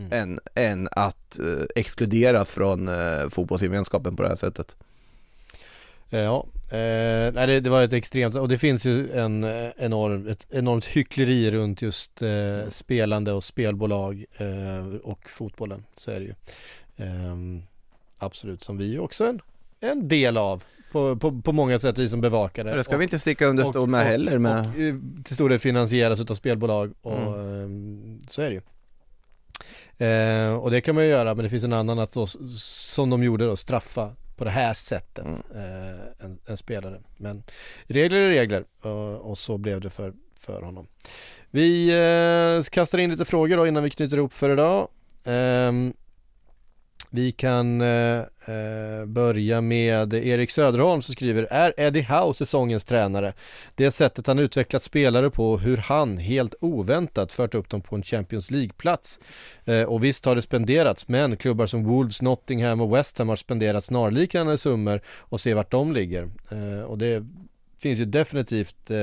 Mm. än, än att eh, exkluderas från eh, fotbollsgemenskapen på det här sättet. Eh, Ja, eh, nej, det, det var ett extremt, och det finns ju en eh, enorm, ett enormt hyckleri runt just eh, spelande och spelbolag eh, och fotbollen, så är det ju. Ehm, absolut, som vi också en, en del av på, på, på många sätt, vi som bevakar det. Ska Och- vi inte sticka under stol med och- heller med. Och eh, till stor del finansieras utav spelbolag och Mm. ehm, så är det ju. Eh, och det kan man ju göra, men det finns en annan att då, som de gjorde då, straffa på det här sättet Mm. eh, en, en spelare. Men regler är regler och, och så blev det för, för honom. Vi eh, kastar in lite frågor då innan vi knyter ihop för idag. Vi kan eh, eh, börja med Erik Söderholm som skriver Är Eddie Howe säsongens tränare? Det sättet han utvecklat spelare på hur han, helt oväntat, fört upp dem på en Champions League-plats. Eh, och visst har det spenderats, men klubbar som Wolves, Nottingham och West Ham har spenderat snarliknande summor och se vart de ligger. Eh, och det finns ju definitivt, eh,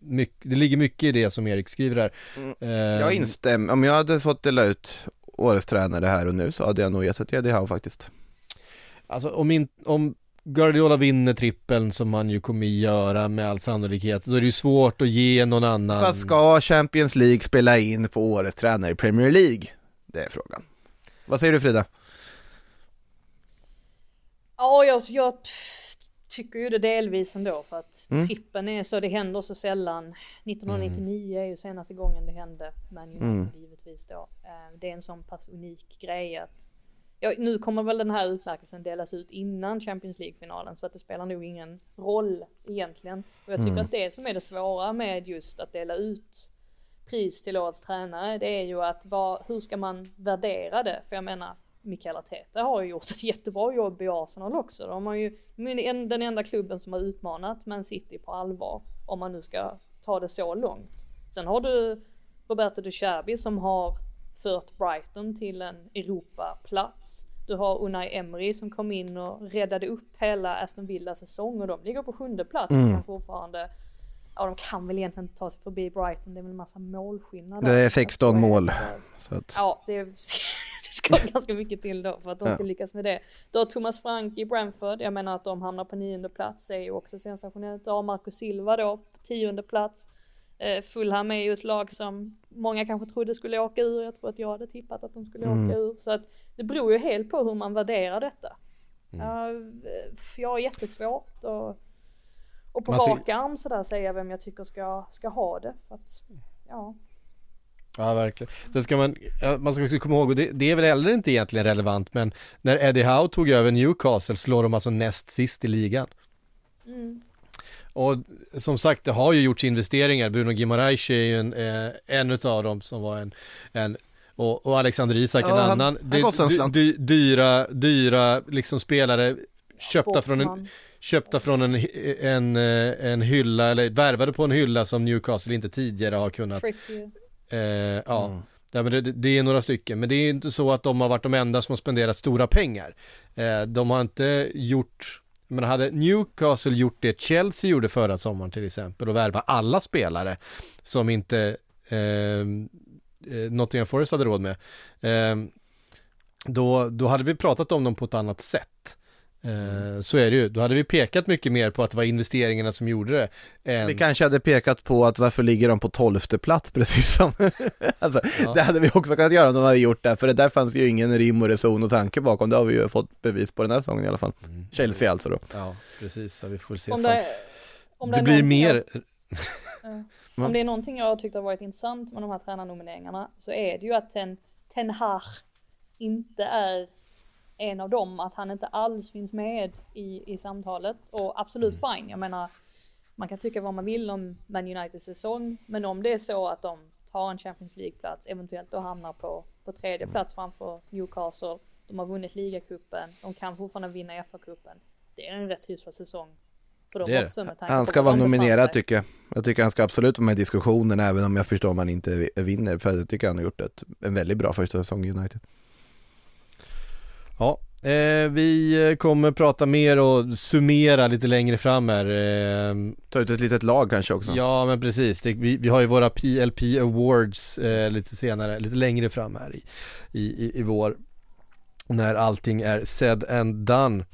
mycket, det ligger mycket i det som Erik skriver här. Mm. Eh, Jag instämmer, om jag hade fått dela ut årets tränare här och nu så hade jag nog gett till Eddie Howe faktiskt. Alltså om, in, om Guardiola vinner trippeln som han ju kommer göra med all sannolikhet, då är det ju svårt att ge någon annan. Fast ska Champions League spela in på årets tränare i Premier League? Det är frågan. Vad säger du Frida? Ja, jag, jag tycker ju det delvis ändå för att Mm. trippen är så, det händer så sällan. 1999 är ju senaste gången det hände, Man United Mm. givetvis då. Eh, Det är en sån pass unik grej att ja, nu kommer väl den här utmärkelsen delas ut innan Champions League-finalen så att det spelar nog ingen roll egentligen. Och jag tycker Mm. att det som är det svåra med just att dela ut pris till årets tränare det är ju att vad, hur ska man värdera det? För jag menar Mikael Arteta har ju gjort ett jättebra jobb i Arsenal också. De har ju den enda klubben som har utmanat Man City på allvar om man nu ska ta det så långt. Sen har du Roberto De Cherbi som har fört Brighton till en Europaplats. Du har Unai Emery som kom in och räddade upp hela Aston Villa säsong och de ligger på sjunde plats och kan fortfarande Ja de kan väl egentligen inte ta sig förbi Brighton, det är väl en massa målskillnad. Det är där. 16 mål. Att, Ja, det, det ska ganska mycket till då för att de ska lyckas med det. Du har Thomas Frank i Brentford, jag menar att de hamnar på nionde plats är ju också sensationellt. Du har Marco Silva då tionde plats. Eh, Fulham är ju ett lag som många kanske trodde skulle åka ur, jag tror att jag hade tippat att de skulle Mm. åka ur. Så att det beror ju helt på hur man värderar detta. Mm. Ja, jag har jättesvårt och, och på rak arm sådär säga vem jag tycker ska, ska ha det. För att, ja. Ja, verkligen. Sen ska man, man ska också komma ihåg, och det, det är väl heller inte egentligen relevant, men när Eddie Howe tog över Newcastle slår de alltså näst sist i ligan. Mm. Och som sagt, det har ju gjorts investeringar. Bruno Guimaraes är ju en, eh, en utav dem som var en, en och, och Alexander Isak en Ja, han- annan. han en dy, dy, dyra, dyra liksom spelare köpta från en, köpta från en, en, eh, en hylla, eller värvade på en hylla som Newcastle inte tidigare har kunnat Trippier. Eh, ja, Mm. ja men det, det är några stycken. Men det är inte så att de har varit de enda som har spenderat stora pengar. Eh, de har inte gjort, men hade Newcastle gjort det Chelsea gjorde förra sommaren till exempel och värva alla spelare som inte eh, eh, Nottingham Forest hade råd med. Eh, då, då hade vi pratat om dem på ett annat sätt. Eh, så är det ju. Då hade vi pekat mycket mer på att det var investeringarna som gjorde det. Än, vi kanske hade pekat på att varför ligger de på tolfte plats precis som, alltså Ja. det hade vi också kunnat göra om de hade gjort det, för det där fanns ju ingen rim och reson och tanke bakom, det har vi ju fått bevis på den här säsongen i alla fall. Mm. Chelsea alltså då. Ja, precis. Så vi får väl se. Om det, om det är blir mer, Jag, om det är någonting jag har tyckt har varit intressant med de här tränarnomineringarna så är det ju att Ten, Ten Hag inte är en av dem, att han inte alls finns med i, i samtalet. Och absolut fine, jag menar man kan tycka vad man vill om Man Uniteds säsong, men om det är så att de tar en Champions League-plats, eventuellt då hamnar på, på tredje plats framför Newcastle, de har vunnit ligacupen, de kan fortfarande vinna FA-cupen. Det är en rätt hyfsad säsong också Han ska var vara nominerad tycker jag. Jag tycker han ska absolut vara med i diskussionen även om jag förstår om han inte vinner, för jag tycker han har gjort ett, en väldigt bra första säsong i United. Ja, eh, vi kommer prata mer och summera lite längre fram här. Eh, Ta ut ett litet lag kanske också. ja, men precis. Det, vi, vi har ju våra PLP Awards eh, lite senare, lite längre fram här i, i, i, i vår. När allting är said and done.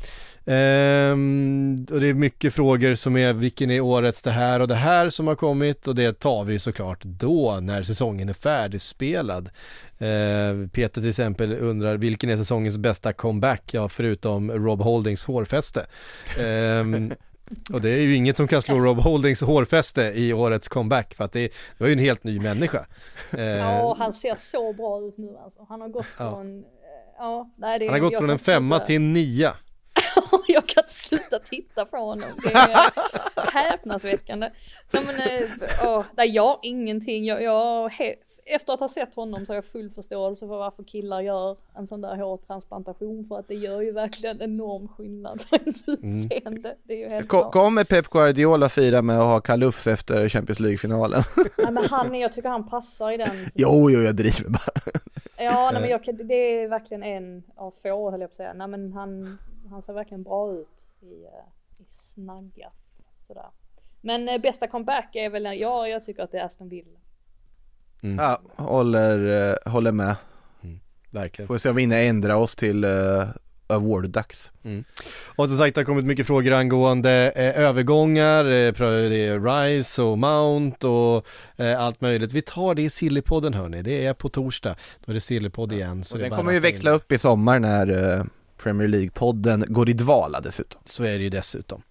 Ehm, och det är mycket frågor som är vilken är årets det här och det här som har kommit och det tar vi såklart då när säsongen är färdigspelad. Eh, Peter till exempel undrar vilken är säsongens bästa comeback? Ja, förutom Rob Holdings hårfäste. Ehm, och det är ju inget som kan slå Rob Holdings hårfäste i årets comeback för att det, var ju en helt ny människa. Ja, han ser så bra ut nu alltså. Han har gått Ja. från, eh, ja, nej det han har gått från en femma till en nia. jag kan inte sluta titta på honom. Det är häpnadsväckande. Nej, men, eh, åh, nej, jag har ingenting. Jag, jag, efter att ha sett honom så har jag full förståelse för varför killar gör en sån där hårtransplantation. För att det gör ju verkligen enorm skillnad för ens utseende. Det är ju helt Ko- klart. Kommer Pep Guardiola fira med att ha kalufs efter Champions League-finalen? Nej, men han, jag tycker han passar i den. jo, jo, jag driver bara. Ja, nej, men jag, kan- det är verkligen en av få höll jag på att säga. Nej, men han, han ser verkligen bra ut i, eh, i snaggat sådär. Men eh, bästa comeback är väl, ja jag tycker att det är Aston Villa. Ja, håller, eh, håller med. Verkligen. Får se om vi hinner ändra oss till uh, award-dags. Och som sagt det har kommit mycket frågor angående eh, övergångar, eh, Rise och Mount och eh, allt möjligt. Vi tar det i Sillypodden hörni, det är på torsdag. Då är det Sillypodd igen. Så Och den kommer ju växla in. upp i sommar när uh, Premier League-podden går i dvala dessutom. Så är det ju dessutom.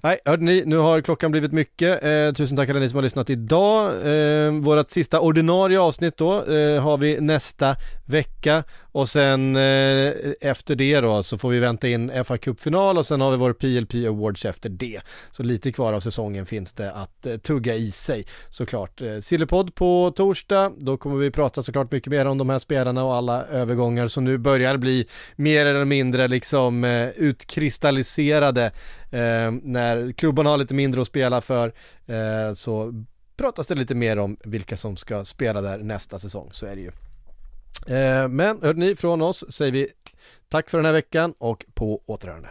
Nej, hörde ni, nu har klockan blivit mycket. Eh, tusen tack alla ni som har lyssnat idag. Eh, vårat sista ordinarie avsnitt då eh, har vi nästa vecka och sen eh, efter det då så får vi vänta in fa Cup-final och sen har vi vår PLP Awards efter det. Så lite kvar av säsongen finns det att eh, tugga i sig såklart. Eh, Sillypodd på torsdag, då kommer vi prata såklart mycket mer om de här spelarna och alla övergångar som nu börjar bli mer eller mindre liksom eh, utkristalliserade eh, när klubbarna har lite mindre att spela för eh, så pratas det lite mer om vilka som ska spela där nästa säsong, så är det ju. Eh, men hörde ni, från oss säger vi tack för den här veckan och på återhörande.